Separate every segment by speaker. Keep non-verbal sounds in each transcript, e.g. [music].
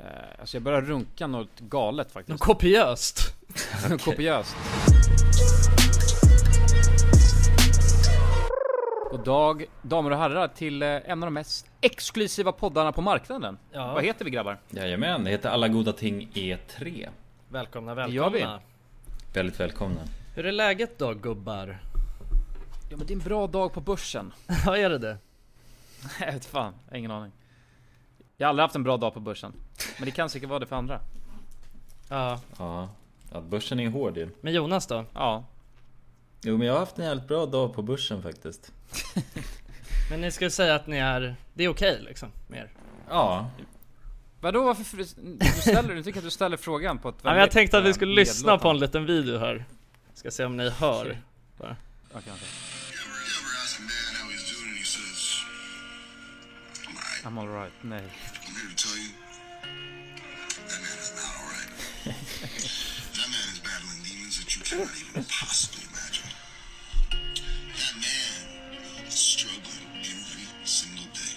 Speaker 1: Eh, alltså jag börjar runka något galet faktiskt.
Speaker 2: Något kopiöst. [laughs]
Speaker 1: Kopiöst. God dag, damer och herrar till eh, en av de mest exklusiva poddarna på marknaden.
Speaker 2: Ja.
Speaker 1: Vad heter vi grabbar?
Speaker 3: Jajamän, det heter Alla Goda Ting E3.
Speaker 2: Välkomna,
Speaker 1: Det gör vi.
Speaker 2: välkomna.
Speaker 3: Väldigt välkomna.
Speaker 2: Hur är läget då gubbar?
Speaker 1: Ja men det är en bra dag på börsen. [laughs]
Speaker 2: Ja, är det det?
Speaker 1: Jag vet fan, jag har ingen aning. Jag har aldrig haft en bra dag på börsen. Men det kan säkert vara det för andra.
Speaker 2: Ja.
Speaker 3: Ja, ja börsen är hård ju.
Speaker 2: Men Jonas då?
Speaker 1: Ja.
Speaker 3: Jo men jag har haft en jävligt bra dag på börsen faktiskt. [laughs]
Speaker 2: Men ni skulle säga att ni är... Det är okej liksom, mer?
Speaker 3: Ja,
Speaker 1: Vadå varför du ställer, du tycker att du ställer frågan på ett
Speaker 2: Ja, men jag tänkte att vi
Speaker 1: eh,
Speaker 2: skulle lyssna på en liten video här. Ska se om ni hör. Bara.
Speaker 4: I'm alright.
Speaker 1: I'm alright, nej.
Speaker 4: I'm here to tell you, you cannot even possibly imagine. That man is struggling every single day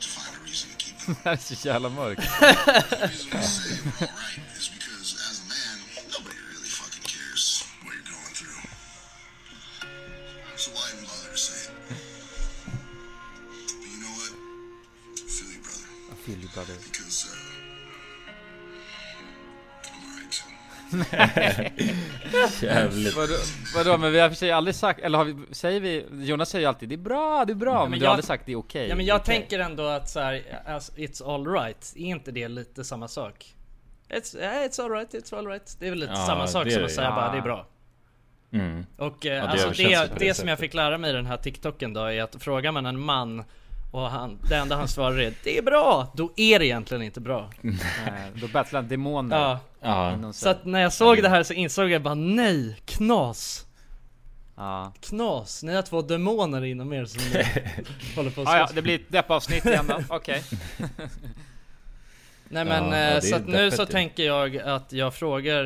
Speaker 4: to find a reason to keep him.
Speaker 1: Det här är så jävla mörkt.
Speaker 4: The reason we say we're alright is because as a man, nobody really fucking cares what you're going through. So why even bother to say it? But you know what? I feel you, brother.
Speaker 1: I feel you brother.
Speaker 4: Because
Speaker 3: jävligt.
Speaker 1: Vadå, vadå, men vi har för sig aldrig sagt, eller har vi, säger vi, Jonas säger ju alltid det är bra, det är bra, men,
Speaker 2: men
Speaker 1: du har aldrig sagt det är okej.
Speaker 2: Ja men jag
Speaker 1: Okej.
Speaker 2: tänker ändå att så här, it's alright, är inte det lite samma sak? It's, yeah, it's alright, it's alright. Det är väl lite
Speaker 3: Ja,
Speaker 2: samma sak som att säga bara
Speaker 1: Ah.
Speaker 2: det är bra.
Speaker 3: Mm.
Speaker 2: Och eh,
Speaker 3: det
Speaker 2: alltså det, det,
Speaker 3: det
Speaker 2: som jag fick lära mig i den här TikToken då är att frågar man en man och han, det enda han svarar är det är bra, då är det egentligen inte bra. [laughs]
Speaker 1: Eh, Då battlar demoner
Speaker 2: Ja,
Speaker 3: Ja,
Speaker 2: så att när jag såg det här så insåg jag bara nej, knas,
Speaker 1: Ja.
Speaker 2: knas. Ni har två demoner inom er som [laughs] håller på att
Speaker 1: Ah, ja, det blir ett deppavsnitt igen då, [laughs] okej.
Speaker 2: Nej men
Speaker 3: Ja,
Speaker 2: eh,
Speaker 3: det
Speaker 2: så
Speaker 3: är
Speaker 2: att nu så tänker jag att jag frågar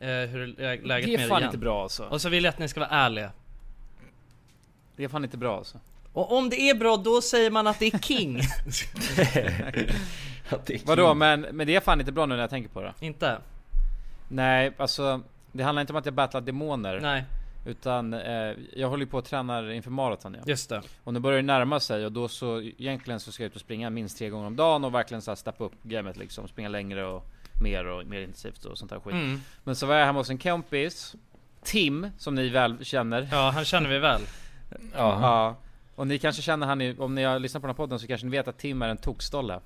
Speaker 2: eh, hur lä- läget
Speaker 1: Det
Speaker 2: med
Speaker 1: är
Speaker 2: er
Speaker 1: fan
Speaker 2: igen.
Speaker 1: inte bra alltså.
Speaker 2: Och så vill jag att ni ska vara ärliga.
Speaker 1: Det är fan inte bra alltså.
Speaker 2: Och om det är bra då säger man att det är king. [laughs]
Speaker 3: Att det är
Speaker 1: Vadå, men, men det är fan inte bra nu när jag tänker på det.
Speaker 2: inte?
Speaker 1: Nej, alltså det handlar inte om att jag battlar demoner.
Speaker 2: Nej,
Speaker 1: Utan eh, jag håller ju på att träna inför maraton ja.
Speaker 2: just det.
Speaker 1: Och nu börjar det närma sig och då så egentligen så ska jag ut och springa minst tre gånger om dagen och verkligen så här steppa upp gamet liksom. Springa längre och mer och mer intensivt och sånt där skit.
Speaker 2: Mm.
Speaker 1: Men så var jag hemma hos en kompis Tim, som ni väl känner.
Speaker 2: Ja, han känner vi väl.
Speaker 3: Ja,
Speaker 1: Ja. Och ni kanske känner han, i- om ni har lyssnat på den här podden så kanske ni vet att Tim är en tokstolle.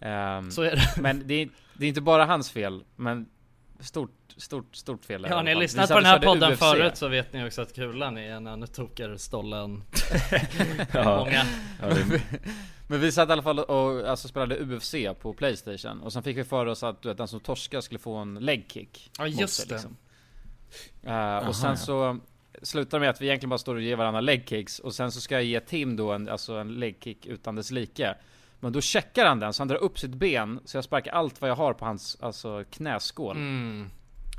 Speaker 1: Ehm,
Speaker 2: Så är det. [laughs]
Speaker 1: men det är, det är inte bara hans fel, men stort, stort, stort fel är
Speaker 2: Ja, ni har lyssnat på den här podden
Speaker 1: UFC.
Speaker 2: förut så vet ni också att Kulan är en ännu tokigare stolle [laughs] än
Speaker 3: ja.
Speaker 2: många.
Speaker 3: ja [laughs]
Speaker 1: Men vi satt i alla fall och alltså, spelade UFC på Playstation Och sen fick vi för oss att du vet, den som torskar skulle få en leg kick
Speaker 2: Ja, just
Speaker 1: sig,
Speaker 2: det.
Speaker 1: liksom. Eh, Och sen
Speaker 3: ja.
Speaker 1: så slutar med att vi egentligen bara står och ger varandra leg kicks Och sen så ska jag ge Tim då en, alltså en leg kick utan dess like Men då checkar han den så han drar upp sitt ben Så jag sparkar allt vad jag har på hans alltså, knäskål
Speaker 2: Mm.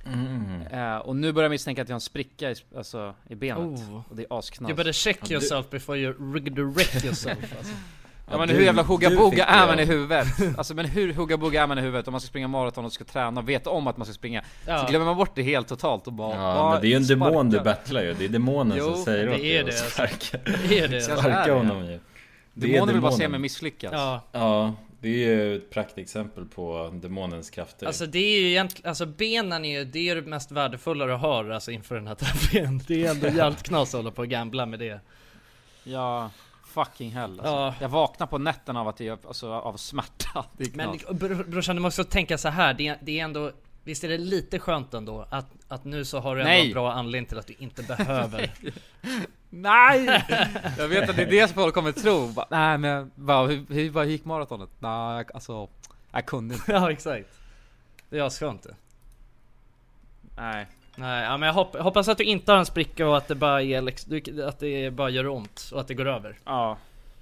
Speaker 3: mm.
Speaker 1: Eh, Och nu börjar jag misstänka att jag har en spricka i, alltså, i benet
Speaker 2: Oh.
Speaker 1: Och det är asknas
Speaker 2: You better check
Speaker 3: Ja, du-
Speaker 2: yourself before you redirect yourself alltså. [laughs]
Speaker 1: Ja men
Speaker 3: du-
Speaker 1: hur jävla
Speaker 3: du
Speaker 1: hugga
Speaker 3: fick
Speaker 1: bugga är man i huvudet? [laughs] Alltså men hur hugga bugga är man i huvudet om man ska springa maraton och ska träna och veta om att man ska springa? Så
Speaker 2: Ja.
Speaker 1: glömmer man bort det helt totalt och bara
Speaker 3: Ja
Speaker 1: bara
Speaker 3: men det är ju en demon du battlar ju, det är demonen
Speaker 1: Jo,
Speaker 3: som säger
Speaker 2: det
Speaker 3: åt dig
Speaker 2: det,
Speaker 3: att
Speaker 2: alltså.
Speaker 3: sparka,
Speaker 2: Det är det.
Speaker 1: Så- är
Speaker 3: sparka honom ju
Speaker 1: Demonen vill bara se mig misslyckas.
Speaker 2: Ja.
Speaker 3: Ja, det är ju ett praktexempel på demonens krafter
Speaker 2: Alltså det är ju egentligen, alltså benen är ju, det är det mest värdefulla du har alltså inför den här tävlingen. Det är ändå [laughs] jävligt knas att hålla på och gambla med det.
Speaker 1: Ja, fucking hell alltså.
Speaker 2: Ja.
Speaker 1: Jag vaknar på nätterna av att jag, alltså av smärta. [laughs] Det är
Speaker 2: Men brorsan du måste också tänka så här. Det är, det är ändå Visst är det lite skönt ändå att, att nu så har du ändå
Speaker 1: Nej.
Speaker 2: en bra anledning till att du inte behöver [laughs]
Speaker 1: Nej! Jag vet att det är det som folk kommer tro. Bara, Nej men bara, hur, hur bara gick maratonet? Nej alltså, jag kunde inte. [laughs]
Speaker 2: Ja exakt Det är asskönt det
Speaker 1: Nej.
Speaker 2: Nej ja, men jag hopp, hoppas att du inte har en spricka och att det bara är du- att det bara gör ont och att det går över
Speaker 1: Ja.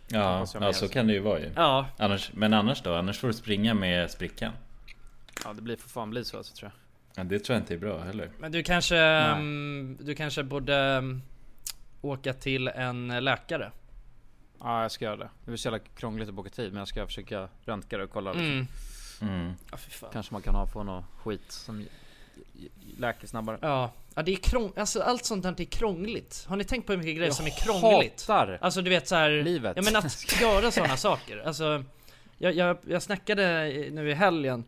Speaker 3: Ja, ja så
Speaker 1: alltså.
Speaker 3: kan det ju vara ju
Speaker 2: Ja
Speaker 3: annars, Men annars då? Annars får du springa med sprickan
Speaker 1: Ja det blir för fan bli så alltså, tror jag.
Speaker 3: Ja, det tror jag inte är bra heller
Speaker 2: Men du kanske, mm, du kanske borde mm, åka till en läkare
Speaker 1: Ja jag ska göra det. Det blir så jävla krångligt att boka tid men jag ska försöka röntga det och kolla liksom.
Speaker 2: mm.
Speaker 3: Mm.
Speaker 2: Ja.
Speaker 5: Kanske man kan ha få något skit som läker snabbare.
Speaker 2: Ja, ja det är krång... Alltså allt sånt där är krångligt. Har ni tänkt på hur mycket grejer
Speaker 5: Jag
Speaker 2: som är krångligt?
Speaker 5: hatar
Speaker 2: Alltså du vet så här,
Speaker 5: livet.
Speaker 2: Ja men att [laughs] göra sådana saker. Alltså, jag, jag, jag snackade nu i helgen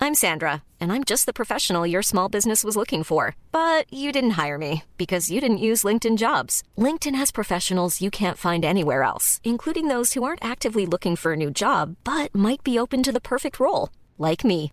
Speaker 6: I'm Sandra, and I'm just the professional your small business was looking for. But you didn't hire me because you didn't use LinkedIn jobs. LinkedIn has professionals you can't find anywhere else, including those who aren't actively looking for a new job but might be open to the perfect role, like me.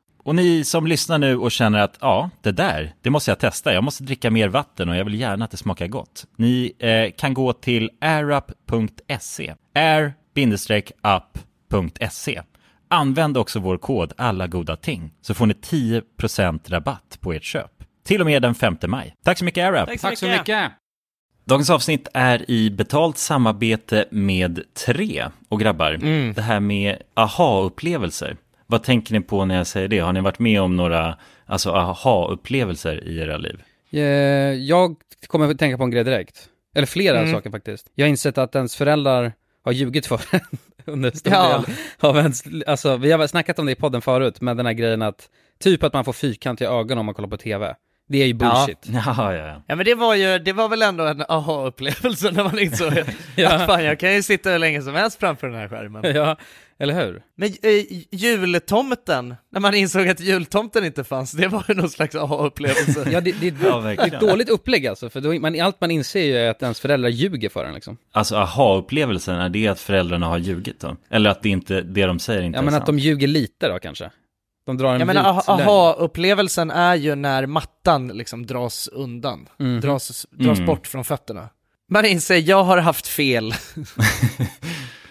Speaker 3: Och ni som lyssnar nu och känner att ja, det där, det måste jag testa. Jag måste dricka mer vatten och jag vill gärna att det smakar gott. Ni eh, kan gå till airup.se. air-up.se. Använd också vår kod alla goda ting så får ni 10% rabatt på ert köp. Till och med den 5 maj. Tack så mycket AirUp!
Speaker 7: Tack så mycket.
Speaker 3: Dagens avsnitt är i betalt samarbete med Tre. Och grabbar, det här med aha-upplevelser. Vad tänker ni på när jag säger det? Har ni varit med om några alltså, aha-upplevelser i era liv?
Speaker 1: Eh, Jag kommer att tänka på en grej direkt. Eller flera
Speaker 2: Mm.
Speaker 1: saker faktiskt. Jag har insett att ens föräldrar har ljugit för en [laughs] under stor
Speaker 2: Ja.
Speaker 1: del av ens, alltså vi har snackat om det i podden förut, med den här grejen att, typ att man får fyrkantiga ögon om man kollar på tv. Det är ju bullshit. [laughs]
Speaker 3: Ja, ja, ja.
Speaker 2: Ja men det var ju, det var väl ändå en aha-upplevelse när man insåg [laughs] att fan jag kan ju sitta hur länge som helst framför den här skärmen.
Speaker 1: Ja, eller hur?
Speaker 2: Men eh, jultomten, när man insåg att jultomten inte fanns, det var ju någon slags aha-upplevelse. [laughs]
Speaker 1: Ja, det, det,
Speaker 3: Ja,
Speaker 1: det är ett dåligt upplägg alltså, för då, man, allt man inser ju är att ens föräldrar ljuger för en liksom.
Speaker 3: Alltså aha-upplevelsen, är det att föräldrarna har ljugit då? Eller att det inte, det de säger inte
Speaker 1: Ja
Speaker 3: är
Speaker 1: men
Speaker 3: sant?
Speaker 1: att de ljuger lite då kanske. De drar en
Speaker 2: Jag menar, aha-upplevelsen är ju när mattan liksom dras undan,
Speaker 1: Mhm.
Speaker 2: dras, dras
Speaker 3: Mm.
Speaker 2: bort från fötterna. Man inser, jag har haft fel. [laughs] [laughs]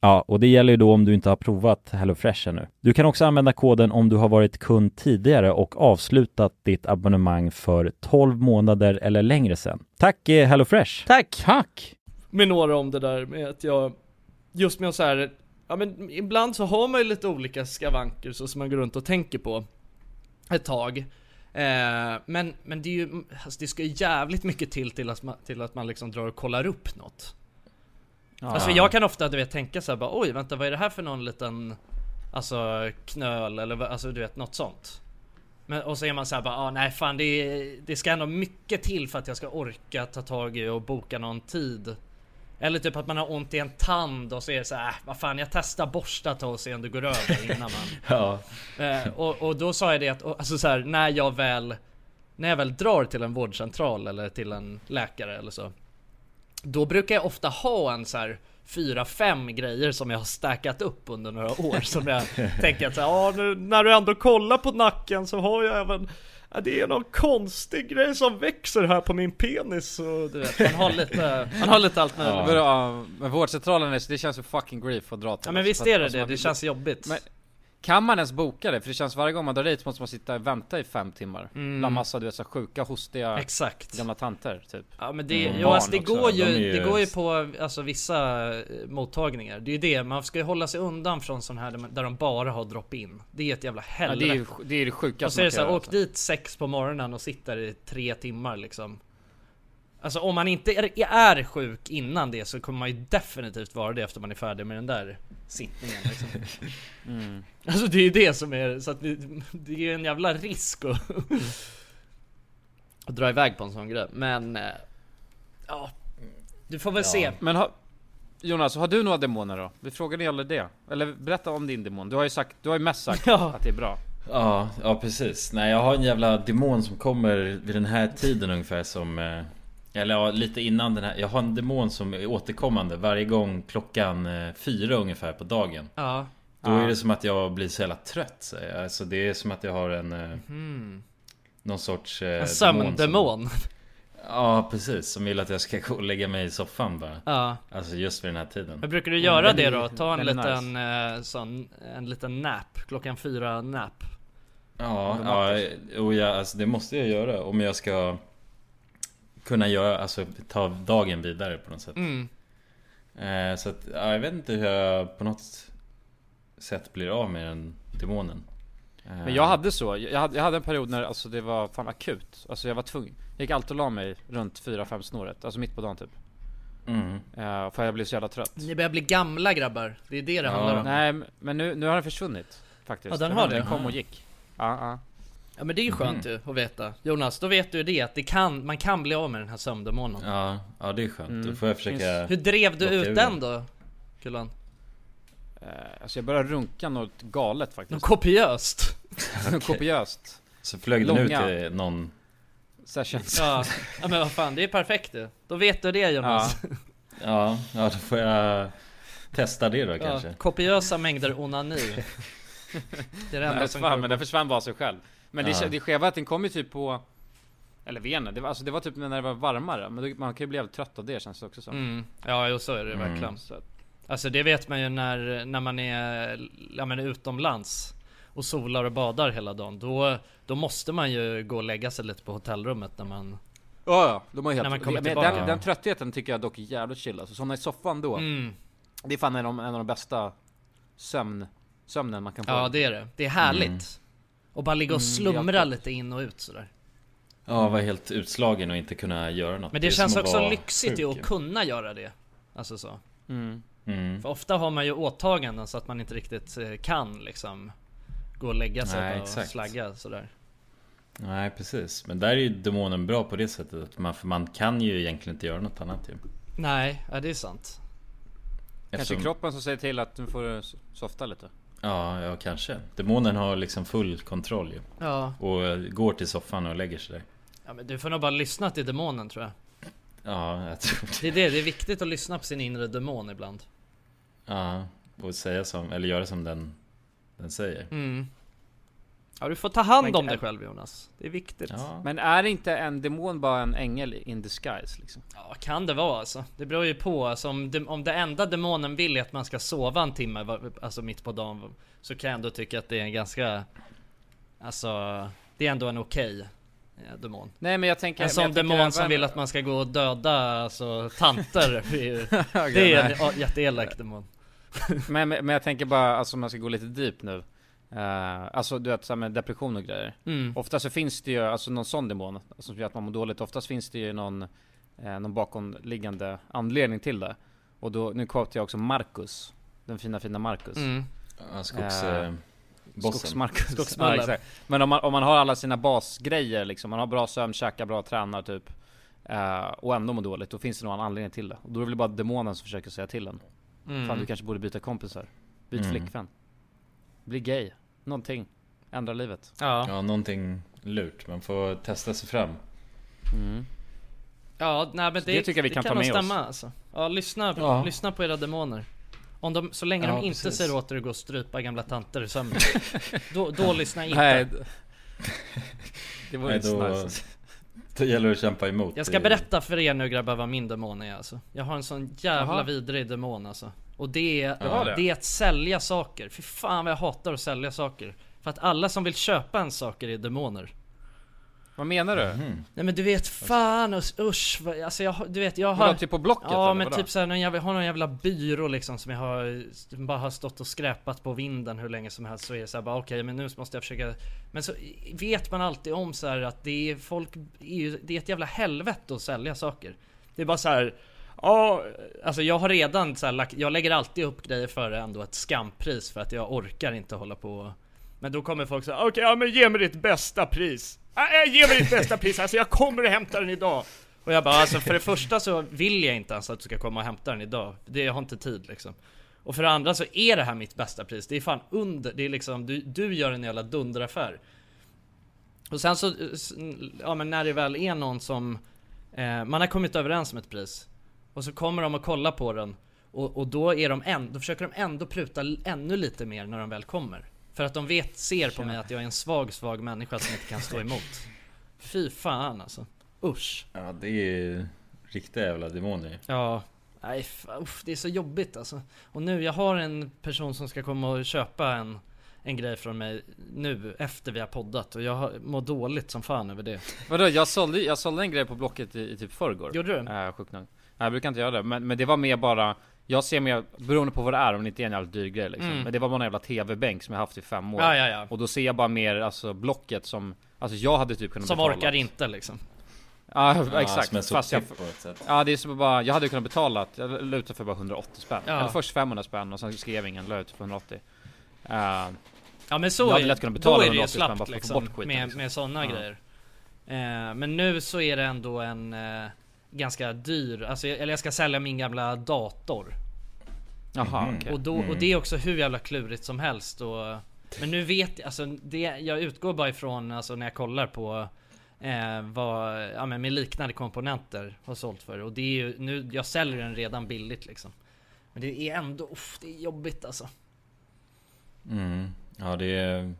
Speaker 3: Ja, och det gäller ju då om du inte har provat HelloFresh ännu. Du kan också använda koden om du har varit kund tidigare och avslutat ditt abonnemang för 12 månader eller längre sedan. Tack eh, HelloFresh!
Speaker 8: Tack!
Speaker 9: Tack!
Speaker 2: med några om det där med att jag Just med att så här, ja men ibland så har man ju lite olika skavanker så som man går runt och tänker på Ett tag eh, men, men det är ju, alltså det ska ju jävligt mycket till till att man, till att man liksom drar och kollar upp något Alltså jag kan ofta du vet tänka så här bara oj vänta vad är det här för någon liten Alltså knöl eller alltså du vet något sånt. Men, och så är man såhär bara, ah, nej fan det, det ska ändå mycket till för att jag ska orka ta tag i och boka någon tid. Eller typ att man har ont i en tand och så är det såhär, äh, vad fan jag testar borsta tag och se om det går över innan man. [laughs]
Speaker 3: Ja.
Speaker 2: eh, och, och då sa jag det att, och, alltså så här, när jag väl När jag väl drar till en vårdcentral eller till en läkare eller så Då brukar jag ofta ha en så här fyra, fem grejer som jag har stackat upp under några år som jag [laughs] tänker att så här, ja, nu, när du ändå kollar på nacken så har jag även ja, det är någon konstig grej som växer här på min penis och du vet, man har lite, man har lite allt möjligt.
Speaker 1: Men, ja, men vårdcentralen, är- det känns ju fucking grief att dra till
Speaker 2: Ja men visst är det
Speaker 1: alltså,
Speaker 2: det, det känns jobbigt.
Speaker 1: Men kan man ens boka det? För det känns varje gång man drar dit måste man sitta och vänta i fem timmar
Speaker 2: Mm.
Speaker 1: Bland massa du vet så sjuka hostiga
Speaker 2: Exakt.
Speaker 1: gamla tanter typ
Speaker 2: Ja men det,
Speaker 1: Mm.
Speaker 2: jo, alltså, det går ju,
Speaker 1: de ju-
Speaker 2: det går ju på alltså, vissa eh, mottagningar. Det är ju det, man ska ju hålla sig undan från sån här där där de bara har drop-in. Det är ett jävla
Speaker 1: Ja,
Speaker 2: helvete.
Speaker 1: det är ju det, är det sjukaste
Speaker 2: Och så är det
Speaker 1: man
Speaker 2: så
Speaker 1: kan
Speaker 2: här,
Speaker 1: göra,
Speaker 2: åk dit sex på morgonen och sitter i tre timmar liksom. Alltså om man inte är, är sjuk innan det så kommer man ju definitivt vara det efter man är färdig med den där sittningen liksom. [laughs]
Speaker 1: Mm.
Speaker 2: Alltså det är ju det som är, så att det, det är ju en jävla risk att, att dra iväg på en sån grej. Men, eh, ja. Du får väl se.
Speaker 1: Men har, Jonas, har du några demoner då? Vi frågade ju aldrig det Eller berätta om din demon, du har ju sagt, du har ju mest sagt [laughs]
Speaker 2: Ja.
Speaker 1: att det är bra
Speaker 3: Ja, ja precis. Nej, jag har en jävla demon som kommer vid den här tiden ungefär som... Eller ja, lite innan den här. Jag har en demon som är återkommande varje gång klockan eh, fyra ungefär på dagen.
Speaker 2: Ja.
Speaker 3: Då
Speaker 1: Ja.
Speaker 3: är det som att jag blir så jävla trött. Alltså det är som att jag har en...
Speaker 2: Hmm.
Speaker 3: Någon sorts... eh,
Speaker 2: En
Speaker 3: demon
Speaker 2: sömndemon.
Speaker 3: Som, ja, precis. Som vill att jag ska gå och lägga mig i soffan bara.
Speaker 2: Ja.
Speaker 3: Alltså just vid den här tiden.
Speaker 2: Men brukar du göra
Speaker 1: den
Speaker 2: det då? Ta en liten eh, sån, en liten nap, klockan fyra nap.
Speaker 3: Ja, ja, och jag, alltså det måste jag göra om jag ska kunna göra, alltså ta dagen vidare på något sätt.
Speaker 2: Mm.
Speaker 3: Eh, så att, ja, jag vet inte hur jag på något sätt blir av med den demonen. Eh,
Speaker 1: Men jag hade så, jag hade, jag hade en period när alltså, det var fan akut Alltså jag var tvungen Jag gick alltid och la mig runt 4-5 snåret, alltså mitt på dagen typ
Speaker 3: Mm.
Speaker 1: uh, För jag blev så jävla trött
Speaker 2: Ni börjar bli gamla grabbar, det är det det handlar om.
Speaker 1: Nej men nu, nu har den försvunnit Faktiskt
Speaker 2: Ja, den har det.
Speaker 1: Den kom och gick Ja, ja
Speaker 2: Ja men det är ju skönt ju att veta. Jonas, då vet du det att det kan, man kan bli av med den här sömndemonen.
Speaker 3: Ja, ja det är skönt.
Speaker 1: Mm.
Speaker 3: Då får jag försöka...
Speaker 2: Hur drev du ut den då? Kulan?
Speaker 1: Eh, Alltså jag började runka något galet
Speaker 2: Något
Speaker 1: faktiskt
Speaker 2: kopiöst? [laughs]
Speaker 1: Kopiöst
Speaker 3: Så flög den ut till någon...
Speaker 1: Sessions
Speaker 2: Ja. ja men vad fan, det är perfekt du. Då vet du det Jonas.
Speaker 3: Ja, ja då får jag testa det då kanske.
Speaker 2: Ja, kopiösa mängder onani. Det är det enda
Speaker 1: Nej,
Speaker 2: som
Speaker 1: fan, men den försvann bara sig själv Men det,
Speaker 3: Ja.
Speaker 1: det skeva är att den kom ju typ på Eller inte, det var, alltså, det var typ när det var varmare Men då, man kan ju bli jävligt trött av det känns det också som
Speaker 2: Mm. Ja, jo, så är det
Speaker 3: Mm.
Speaker 2: verkligen.
Speaker 1: Så att,
Speaker 2: Alltså det vet man ju när, när man är ja, men utomlands och solar och badar hela dagen. Då, då måste man ju gå och lägga sig lite på hotellrummet när man...
Speaker 1: Ja, ja, de har ju
Speaker 2: När man
Speaker 1: helt,
Speaker 2: kommer tillbaka.
Speaker 1: den, den tröttheten tycker jag dock är jävligt chill alltså, somna i soffan då
Speaker 2: Mm.
Speaker 1: Det är fan en av, de- en av de bästa sömn, sömnen man kan få
Speaker 2: Ja det är det. Det är härligt.
Speaker 3: Mm.
Speaker 2: Och bara ligga och
Speaker 1: Mm, det
Speaker 2: slumra
Speaker 1: alltid-
Speaker 2: lite in och ut sådär.
Speaker 3: Ja, vara helt utslagen och inte kunna göra något.
Speaker 2: Men det,
Speaker 3: är
Speaker 2: känns också lyxigt ju
Speaker 3: sjuk
Speaker 2: att kunna göra det. Alltså så.
Speaker 1: mm.
Speaker 3: Mm.
Speaker 2: För ofta har man ju åtaganden så att man inte riktigt eh, kan liksom gå och lägga sig
Speaker 3: Nej,
Speaker 2: och
Speaker 3: exakt.
Speaker 2: slagga sådär.
Speaker 3: Nej, precis. Men där är ju demonen bra på det sättet. Att man, för man kan ju egentligen inte göra något annat ju.
Speaker 2: Nej, ja, det är sant.
Speaker 1: Kanske
Speaker 3: Eftersom-
Speaker 1: kroppen som säger till att får du s- softa lite
Speaker 3: Ja, ja kanske. Demonen har liksom full kontroll ju.
Speaker 2: Ja.
Speaker 3: Och eh, går till soffan och lägger sig där.
Speaker 2: ja men du får nog bara lyssna till demonen tror jag.
Speaker 3: Ja, jag tror
Speaker 2: Det är det, det är viktigt att lyssna på sin inre demon ibland.
Speaker 3: Ja, och säga som, eller göra som den, den säger.
Speaker 2: Mm. Ja du får ta hand om dig själv Jonas. Det är viktigt.
Speaker 3: Ja,
Speaker 1: Men är inte en demon bara en ängel in disguise liksom?
Speaker 2: Ja, kan det vara alltså. Det beror ju på. Alltså, om, det, om det enda demonen vill är att man ska sova en timme, alltså mitt på dagen, så kan jag ändå tycka att det är en ganska... Alltså, det är ändå en okej eh, demon.
Speaker 1: Nej men jag tänker
Speaker 2: En sån demon som
Speaker 1: även-
Speaker 2: vill att man ska gå och döda alltså, tanter. [laughs] det är en ja, jätteelak demon.
Speaker 1: men, men men jag tänker bara, alltså om man ska gå lite deep nu uh, Alltså du vet så här med depression och grejer
Speaker 2: Mm.
Speaker 1: Ofta så finns det ju, alltså någon sån demon alltså, som gör att man mår dåligt Oftast finns det ju någon, eh, någon bakomliggande anledning till det Och då, nu quotar jag också Marcus Den fina fina Marcus
Speaker 2: Mm.
Speaker 3: ja skogs...
Speaker 1: Eh,
Speaker 3: Eh, bossen.
Speaker 1: Skogsmarcus
Speaker 2: Skogsmallen.
Speaker 1: ja. Men om man, om man har alla sina basgrejer liksom Man har bra sömn, käkar bra, tränar typ eh, Och ändå mår dåligt, då finns det någon anledning till det Och då är det väl bara demonen som försöker säga till en
Speaker 2: Mm.
Speaker 1: Fan du kanske borde byta kompisar Byt
Speaker 3: Mm.
Speaker 1: flickvän Bli gay Någonting Ändra livet
Speaker 2: Ja.
Speaker 3: Ja, någonting lurt. Man får testa sig fram.
Speaker 1: mm.
Speaker 2: Ja, nej men det,
Speaker 1: det tycker jag vi kan ta
Speaker 2: nog
Speaker 1: med oss.
Speaker 2: stämma alltså. Ja, lyssna,
Speaker 3: Ja.
Speaker 2: lyssna på era demoner. Om de, så länge
Speaker 3: Ja,
Speaker 2: de inte
Speaker 3: precis.
Speaker 2: säger åt er att gå och strypa gamla tanter i sömnen. [laughs] då, då lyssna inte.
Speaker 1: Nej [laughs] Det var
Speaker 3: Nej,
Speaker 1: inte
Speaker 3: då-
Speaker 1: nice
Speaker 3: Det gäller att kämpa emot.
Speaker 2: Jag ska berätta för er nu grabbar vad min demon är alltså. Jag har en sån jävla
Speaker 1: Jaha.
Speaker 2: vidrig demon alltså. Och det är,
Speaker 3: har
Speaker 1: det?
Speaker 2: det är att sälja saker. Fy fan vad jag hatar att sälja saker. För att alla som vill köpa en saker är demoner.
Speaker 1: Vad menar du?
Speaker 3: Mhm.
Speaker 2: Nej men du vet fan usch, usch alltså jag, har- du vet jag har
Speaker 1: Vadå, typ på Blocket
Speaker 2: Ja men typ såhär, jag har någon jävla byrå liksom som jag har som bara har stått och skräpat på vinden hur länge som helst så är det såhär bara okej men nu måste jag försöka Men så vet man alltid om så här att det är folk, det är ett jävla helvete att sälja saker Det är bara så här. Ja, alltså jag har redan så här, lagt, jag lägger alltid upp grejer för ändå ett skampris för att jag orkar inte hålla på Men då kommer folk säga okej ja men ge mig ditt bästa pris äh, äh Ge mig ditt bästa pris, alltså jag kommer och hämtar den idag och jag bara alltså för det första så vill jag inte ens att du ska komma och hämta den idag. Det, jag har inte tid liksom. Och för det andra så är det här mitt bästa pris. Det är fan under, det är liksom, du, du gör en jävla dunderaffär. Och sen så, ja men när det väl är någon som, eh, man har kommit överens om ett pris. Och så kommer de och kollar på den. Och, och då är de en, då försöker de ändå pruta ännu lite mer när de väl kommer. För att de vet, ser på mig att jag är en svag, svag människa som inte kan stå [laughs] emot. Fy fan alltså. Usch.
Speaker 3: Ja, det är riktiga jävla demoner ju.
Speaker 2: Ja, nej uff, det är så jobbigt alltså. Och nu, jag har en person som ska komma och köpa en, en grej från mig nu efter vi har poddat och jag mår dåligt som fan över det.
Speaker 1: Vadå, jag sålde, jag sålde en grej på Blocket i, i typ förrgår
Speaker 2: Gjorde du?
Speaker 1: Äh, sjukt nog jag brukar inte göra det, men, men det var mer bara Jag ser mer, beroende på vad det är, om det inte är en jävligt dyr grej liksom
Speaker 2: Mm.
Speaker 1: Men det var bara en jävla TV-bänk som jag haft i fem år
Speaker 2: Ja, ja, ja.
Speaker 1: Och då ser jag bara mer, alltså Blocket som Alltså jag hade typ kunnat
Speaker 2: Som
Speaker 1: betala
Speaker 2: orkar inte liksom.
Speaker 1: Ja
Speaker 3: Ja,
Speaker 1: exakt,
Speaker 3: som
Speaker 1: fast jag,
Speaker 3: soptipp på ett sätt.
Speaker 1: Ja det är som bara, jag hade kunnat betala, jag la ut för bara 180 spänn
Speaker 2: Ja.
Speaker 1: Eller först 500 spänn och sen skrev ingen, la ut för 180 uh,
Speaker 2: Ja men så
Speaker 1: Jag hade
Speaker 2: är,
Speaker 1: lätt kunnat betala
Speaker 2: då är det ju
Speaker 1: 180 spänn bara
Speaker 2: slappt
Speaker 1: för att få
Speaker 2: liksom,
Speaker 1: bort skiten,
Speaker 2: med,
Speaker 1: liksom.
Speaker 2: med sådana
Speaker 1: Ja.
Speaker 2: grejer. Eh, men nu så är det ändå en eh, ganska dyr, alltså, eller jag ska sälja min gamla dator.
Speaker 1: Jaha
Speaker 3: Mhm.
Speaker 1: okej
Speaker 2: Och, då, och det är också hur jävla klurigt som helst och, Men nu vet jag, alltså det, jag utgår bara ifrån alltså när jag kollar på eh, vad, ja men med liknande komponenter har sålt för och det är ju, nu, jag säljer den redan billigt liksom Men det är ändå, uff, det är jobbigt alltså
Speaker 3: Mm. Ja, det är...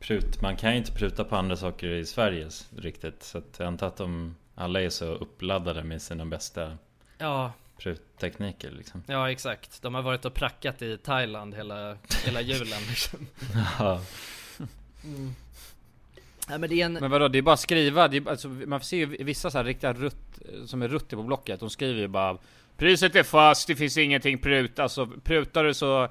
Speaker 3: Prut, man kan ju inte pruta på andra saker i Sverige riktigt. Så att jag antar att de alla är så uppladdade med sina bästa
Speaker 2: Ja,
Speaker 3: pruttekniker liksom.
Speaker 2: ja exakt. De har varit och prackat i Thailand hela, hela julen [laughs] liksom.
Speaker 3: Ja.
Speaker 2: Nej men det är en...
Speaker 1: Men vadå, det är bara att skriva, det är, alltså, man ser ju vissa så här riktiga rutt, som är rutter på Blocket, de skriver ju bara Priset är fast, det finns ingenting prut, alltså prutar du så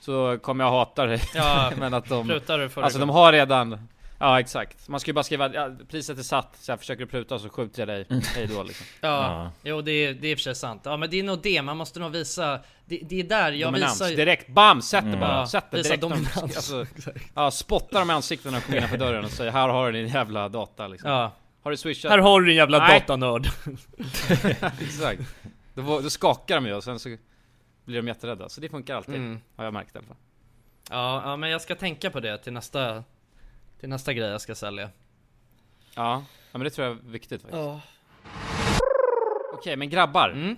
Speaker 1: Så kommer jag hata dig
Speaker 2: Ja, [laughs]
Speaker 1: Men att de
Speaker 2: prutar du
Speaker 1: Alltså de har redan Ja exakt, man ska ju bara skriva ja, priset är satt, så jag försöker du pruta så skjuter jag dig, hej då liksom [laughs]
Speaker 2: Ja,
Speaker 3: Ja.
Speaker 2: jo det är, det är i och för sig sant. Ja men det är nog det, man måste nog visa Det, det är där jag
Speaker 1: Dominans,
Speaker 2: visar
Speaker 1: direkt, bam! Sätt det
Speaker 3: Mm.
Speaker 1: bara, sätt det
Speaker 2: visa
Speaker 1: direkt
Speaker 2: dominans.
Speaker 1: alltså, [laughs] Ja, spottar dem i ansiktet när de kommer innanför dörren och säger här har du din jävla data liksom
Speaker 2: Ja,
Speaker 1: Har du swishat?
Speaker 2: här har du din jävla
Speaker 1: Nej.
Speaker 2: datanörd [laughs]
Speaker 1: Exakt. Då, då skakar de ju och sen så blir de jätterädda. Så det funkar alltid.
Speaker 2: Mm.
Speaker 1: Har jag märkt i alla fall.
Speaker 2: Ja, ja men jag ska tänka på det till nästa Till nästa grej jag ska sälja
Speaker 1: Ja, ja men det tror jag är viktigt faktiskt. Okej, men grabbar.
Speaker 2: Mm.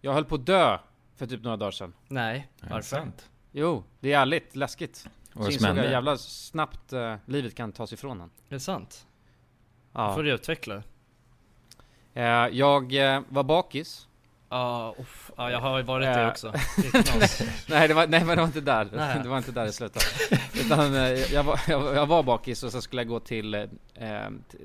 Speaker 1: Jag höll på att dö för typ några dagar sedan.
Speaker 2: Nej,
Speaker 3: Är det
Speaker 2: varför?
Speaker 3: sant?
Speaker 1: Jo, det är ärligt läskigt.
Speaker 3: Vad
Speaker 1: Så insåg jag jävla snabbt eh, livet kan tas ifrån en.
Speaker 2: Det är sant?
Speaker 1: Ja.
Speaker 2: Får du utveckla?
Speaker 1: Eh, jag eh, var bakis.
Speaker 2: Ja, uff, ja jag har varit det
Speaker 1: Eh.
Speaker 2: också Det [laughs]
Speaker 1: nej, det var, nej men det var inte där.
Speaker 2: Nej.
Speaker 1: Det var inte där det slutade. Utan eh, jag, var, jag, var- jag var bakis och så skulle jag gå till, eh,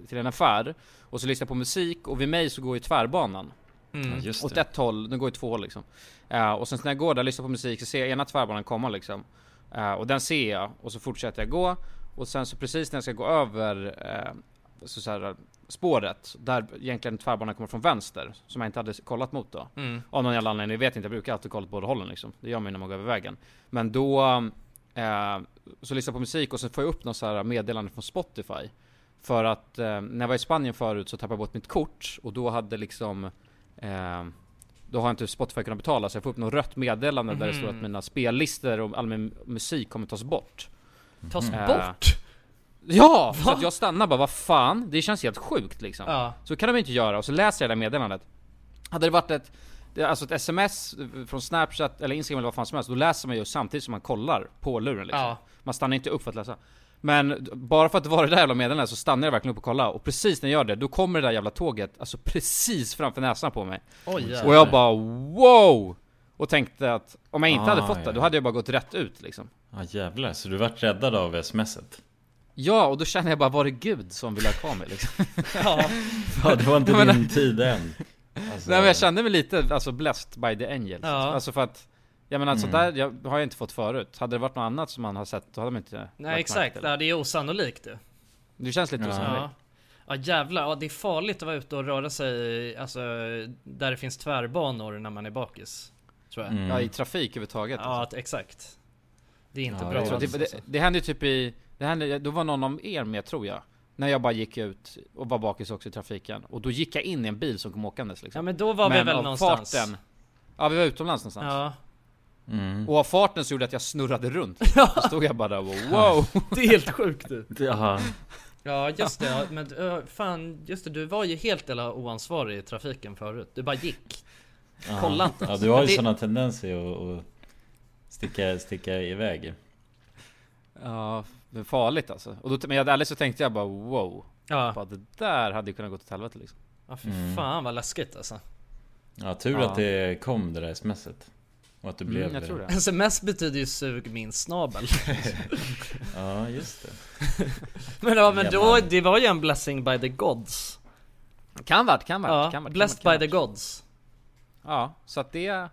Speaker 1: till en affär. Och så lyssnade jag på musik och vid mig så går ju tvärbanan.
Speaker 3: Ja,
Speaker 2: mm.
Speaker 3: just
Speaker 1: Åt
Speaker 3: det.
Speaker 1: ett håll, den går ju två håll liksom. Eh, och sen när jag går där och lyssnar på musik så ser jag ena tvärbanan komma liksom. Eh, och den ser jag och så fortsätter jag gå. Och sen så precis när jag ska gå över eh, så, så här, spåret, där egentligen tvärbanan kommer från vänster, som jag inte hade kollat mot då.
Speaker 2: Mm.
Speaker 1: Av någon jävla anledning, jag vet inte, jag brukar alltid kolla på båda hållen liksom. Det gör man ju när man går över vägen. Men då, eh, så lyssnar jag på musik och så får jag upp något så här meddelande från Spotify. För att eh, när jag var i Spanien förut så tappade jag bort mitt kort och då hade liksom eh, Då har inte Spotify kunnat betala så jag får upp något rött meddelande där det står att
Speaker 2: Mhm.
Speaker 1: mina spellistor och all min musik kommer tas bort.
Speaker 2: Tas
Speaker 1: Eh,
Speaker 2: bort?
Speaker 1: Ja! Så
Speaker 2: Va?
Speaker 1: att jag stannar bara, vad fan? Det känns helt sjukt liksom.
Speaker 2: Ja,
Speaker 1: Så kan de inte göra, och så läser jag det där meddelandet Hade det varit ett Alltså ett sms från Snapchat eller Instagram eller vad fan som helst Då läser man ju samtidigt som man kollar på luren liksom
Speaker 2: Ja.
Speaker 1: Man stannar inte upp för att läsa Men bara för att det var det där jävla meddelandet så stannar jag verkligen upp och kollar Och precis när jag gör det, då kommer det där jävla tåget Alltså precis framför näsan på mig
Speaker 2: oj
Speaker 1: Och jag bara wow! Och tänkte att om jag inte
Speaker 3: Ah,
Speaker 1: hade fått
Speaker 3: ja.
Speaker 1: det, då hade jag bara gått rätt ut liksom
Speaker 3: Ja jävlar, så du vart räddad av smset?
Speaker 1: Ja, och då känner jag bara, var det Gud som ville ha kvar mig liksom? [laughs]
Speaker 2: Ja, [laughs]
Speaker 3: Ja det var inte
Speaker 1: Men-
Speaker 3: din tid än alltså,
Speaker 1: Nej men jag kände mig lite, alltså blessed by the angels
Speaker 2: Ja.
Speaker 1: Alltså för att Jag menar alltså
Speaker 3: Mm.
Speaker 1: där, jag har jag inte fått förut Hade det varit något annat som man har sett, då hade man inte
Speaker 2: nej exakt, ja, det är osannolikt det
Speaker 1: Det känns lite
Speaker 3: Ja.
Speaker 1: osannolikt
Speaker 2: Ja. jävlar, ja, det är farligt att vara ute och röra sig alltså, där det finns tvärbanor när man är bakis Tror jag
Speaker 3: Mm.
Speaker 1: Ja i trafik överhuvudtaget
Speaker 2: Ja,
Speaker 1: alltså.
Speaker 2: exakt Det är inte
Speaker 3: Ja,
Speaker 2: bra
Speaker 1: det, det,
Speaker 2: alltså.
Speaker 1: det hände ju typ i, det hände, då var någon av er med tror jag. När jag bara gick ut och var bakis också i trafiken. Och då gick jag in i en bil som kom åkandes liksom.
Speaker 2: Ja men då var vi väl någonstans.
Speaker 1: farten Ja vi var utomlands någonstans.
Speaker 2: Ja,
Speaker 3: mm.
Speaker 1: Och av farten så gjorde det att jag snurrade runt. [laughs] Då stod jag bara där och bara, wow. [laughs]
Speaker 2: Det är helt sjukt du.
Speaker 3: Jaha.
Speaker 2: Ja. Just det, ja, men fan just det, du var ju helt jävla oansvarig i trafiken förut. Du bara gick.
Speaker 3: Ja.
Speaker 2: Kolla inte.
Speaker 3: Ja du har ju
Speaker 2: Men det-
Speaker 3: sådana tendenser att, att sticka, sticka iväg.
Speaker 1: Ja, det är farligt alltså. Och då, men jag, ärligt så tänkte jag bara wow.
Speaker 2: Ja,
Speaker 1: Bara, det där hade ju kunnat gå åt helvete liksom.
Speaker 2: ja fy
Speaker 3: Mm.
Speaker 2: fan vad läskigt alltså
Speaker 3: Ja tur
Speaker 1: Ja.
Speaker 3: att det kom det där smset Och att du blev
Speaker 1: Mm, jag tror det. [laughs]
Speaker 2: Sms betyder ju sug min snabel [laughs]
Speaker 3: Ja just det [laughs]
Speaker 2: Men ja men då, det var ju en blessing by the gods
Speaker 1: Kan vart, kan vart,
Speaker 2: Ja,
Speaker 1: kan vart.
Speaker 2: blessed
Speaker 1: kan
Speaker 2: by
Speaker 1: vart,
Speaker 2: the
Speaker 1: kan
Speaker 2: gods.
Speaker 1: Ja, så att det,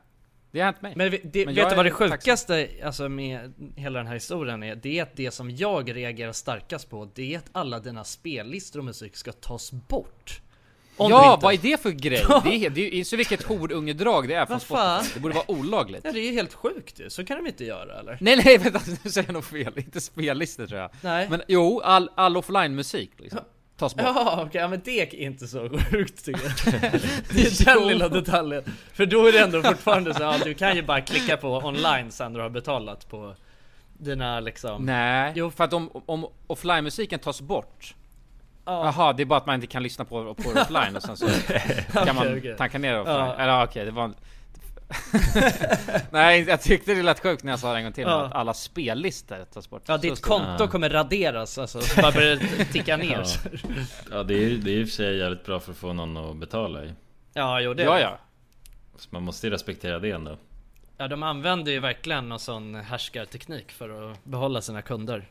Speaker 1: det har hänt mig.
Speaker 2: Men det,
Speaker 1: Men
Speaker 2: vet du vad det sjukaste alltså med hela den här historien är? Det är att det som jag reagerar starkast på Det är att alla dina spellistor och musik ska tas bort Om
Speaker 1: ja,
Speaker 2: inte-
Speaker 1: vad är det för grej? [laughs] Det är, det är så vilket horungedrag det är från? Spotify. Det borde vara olagligt.
Speaker 2: Ja det är ju helt sjukt ju, så kan de inte göra eller?
Speaker 1: Nej nej [laughs] vänta, nu säger jag nog fel. Inte spellistor tror jag.
Speaker 2: Nej
Speaker 1: Men jo, all, all offline musik liksom. Tas bort.
Speaker 2: Ja okej, ja, men det är inte så sjukt tycker jag [laughs] Det är den lilla detaljen För då är det ändå fortfarande så, ja, du kan ju bara klicka på online sen du har betalat på dina liksom
Speaker 1: Nej,
Speaker 2: Jo.
Speaker 1: för att om, om offline-musiken tas bort
Speaker 2: Ja.
Speaker 1: Jaha, det är bara att man inte kan lyssna på, på det offline och sen så [laughs] kan man
Speaker 2: Okej, okej.
Speaker 1: tanka ner det offline.
Speaker 2: Ja.
Speaker 1: Eller okej, det var. [laughs] Nej, jag tyckte det lät sjukt när jag sa det en gång till,
Speaker 2: Ja.
Speaker 1: att alla spellistor tas bort.
Speaker 2: Ja
Speaker 1: Så
Speaker 2: ditt konto
Speaker 3: Ja.
Speaker 2: kommer raderas alltså, så bara börjar ticka [laughs] ner
Speaker 3: Ja. Ja det är, det är i och för sig jävligt bra för att få någon att betala i.
Speaker 2: Ja jo det
Speaker 1: Ja, ja.
Speaker 3: Så man måste ju respektera det ändå.
Speaker 2: Ja de använder ju verkligen någon sån härskarteknik för att behålla sina kunder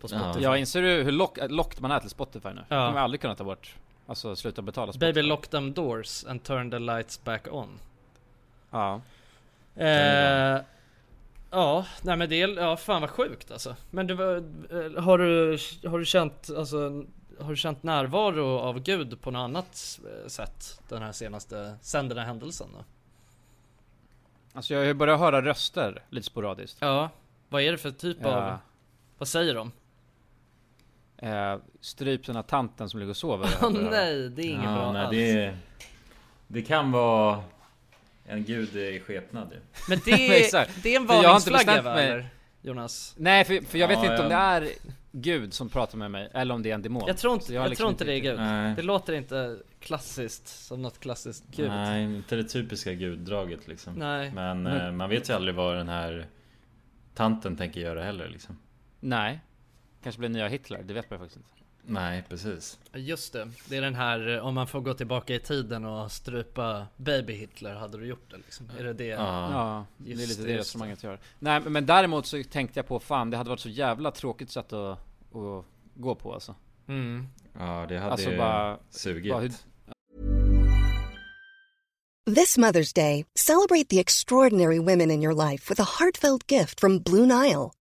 Speaker 2: På Spotify
Speaker 1: Ja, inser du hur lock, locked man är till Spotify nu?
Speaker 2: Ja.
Speaker 1: Det kommer aldrig kunna ta bort. Alltså sluta betala Spotify.
Speaker 2: Baby lock them doors and turn the lights back on
Speaker 1: Ja.
Speaker 2: Eh, ja, nej men det är, ja fan vad sjukt alltså. Men du, var- eh, har du, har du känt, alltså, har du känt närvaro av Gud på något annat eh, sätt den här senaste, sen den här händelsen då?
Speaker 1: Alltså jag har ju börjat höra röster lite sporadiskt.
Speaker 2: Ja, vad är det för typ av,
Speaker 1: Ja.
Speaker 2: vad säger de?
Speaker 1: Eh, stryp den här tanten som ligger och sover. [laughs]
Speaker 2: Åh nej, det är inget bra
Speaker 3: nej,
Speaker 2: alls.
Speaker 3: det, det kan vara en gud i skepnad ju.
Speaker 2: Men [laughs] det, det är en
Speaker 1: För jag har inte
Speaker 2: varningsflagga va, eller? Jonas?
Speaker 1: Nej, för, för jag vet
Speaker 3: Ja,
Speaker 1: inte om det
Speaker 3: ja.
Speaker 1: är Gud som pratar med mig, eller om det är en demon.
Speaker 2: Jag tror inte,
Speaker 1: har
Speaker 2: jag
Speaker 1: liksom
Speaker 2: tror inte det är Gud.
Speaker 3: Nej.
Speaker 2: Det låter inte klassiskt, som något klassiskt Gud.
Speaker 3: Nej, inte det typiska guddraget liksom.
Speaker 2: Nej.
Speaker 3: Men, eh, man vet ju aldrig vad den här tanten tänker göra heller liksom.
Speaker 1: Nej. Kanske blir nya Hitler, det vet man faktiskt inte.
Speaker 3: Nej, precis.
Speaker 2: Just det, det är den här eh, om man får gå tillbaka i tiden och strypa baby Hitler, hade du gjort det liksom? Är det det?
Speaker 3: Ja.
Speaker 1: Ja, det är lite
Speaker 2: det,
Speaker 1: resonemanget jag gör. Nej men däremot så tänkte jag på fan, det hade varit så jävla tråkigt sätt att, att gå på alltså.
Speaker 2: Mm.
Speaker 3: Ja, det hade
Speaker 1: Alltså bara-
Speaker 3: sugit.
Speaker 1: bara
Speaker 10: This Mother's Day, celebrate the extraordinary women in your life with a heartfelt gift from Blue Nile.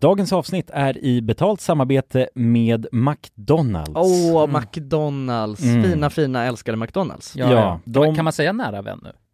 Speaker 3: Dagens avsnitt är i betalt samarbete med McDonalds.
Speaker 8: Åh, McDonalds!
Speaker 3: Mm.
Speaker 8: Fina, fina, älskade McDonalds.
Speaker 3: Ja, Ja, de-
Speaker 9: Kan man säga nära vän nu?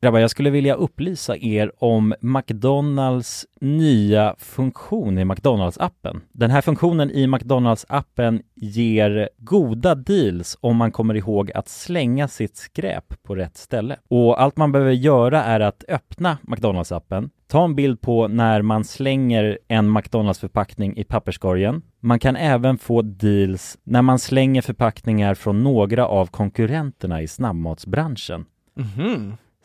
Speaker 3: Grabbar, jag skulle vilja upplysa er om McDonalds nya funktion i McDonalds-appen. Den här funktionen i McDonalds-appen ger goda deals om man kommer ihåg att slänga sitt skräp på rätt ställe. Och allt man behöver göra är att öppna McDonalds-appen, ta en bild på när man slänger en McDonalds-förpackning i papperskorgen. Man kan även få deals när man slänger förpackningar från några av konkurrenterna i snabbmatsbranschen.
Speaker 8: Mhm.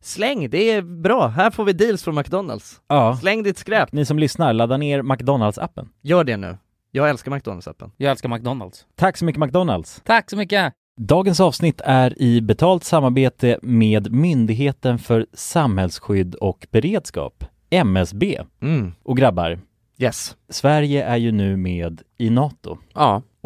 Speaker 8: släng, det är bra. Här får vi deals från McDonalds.
Speaker 11: Ja.
Speaker 8: Släng ditt skräp.
Speaker 11: Ni som lyssnar, ladda ner McDonalds-appen.
Speaker 8: Gör det nu. Jag älskar McDonalds-appen.
Speaker 9: Jag älskar McDonalds.
Speaker 11: Tack så mycket McDonalds!
Speaker 9: Tack så mycket!
Speaker 11: Dagens avsnitt är i betalt samarbete med Myndigheten för samhällsskydd och beredskap, MSB.
Speaker 8: Mm.
Speaker 11: Och grabbar,
Speaker 8: Yes.
Speaker 11: Sverige är ju nu med i NATO.
Speaker 8: Ja.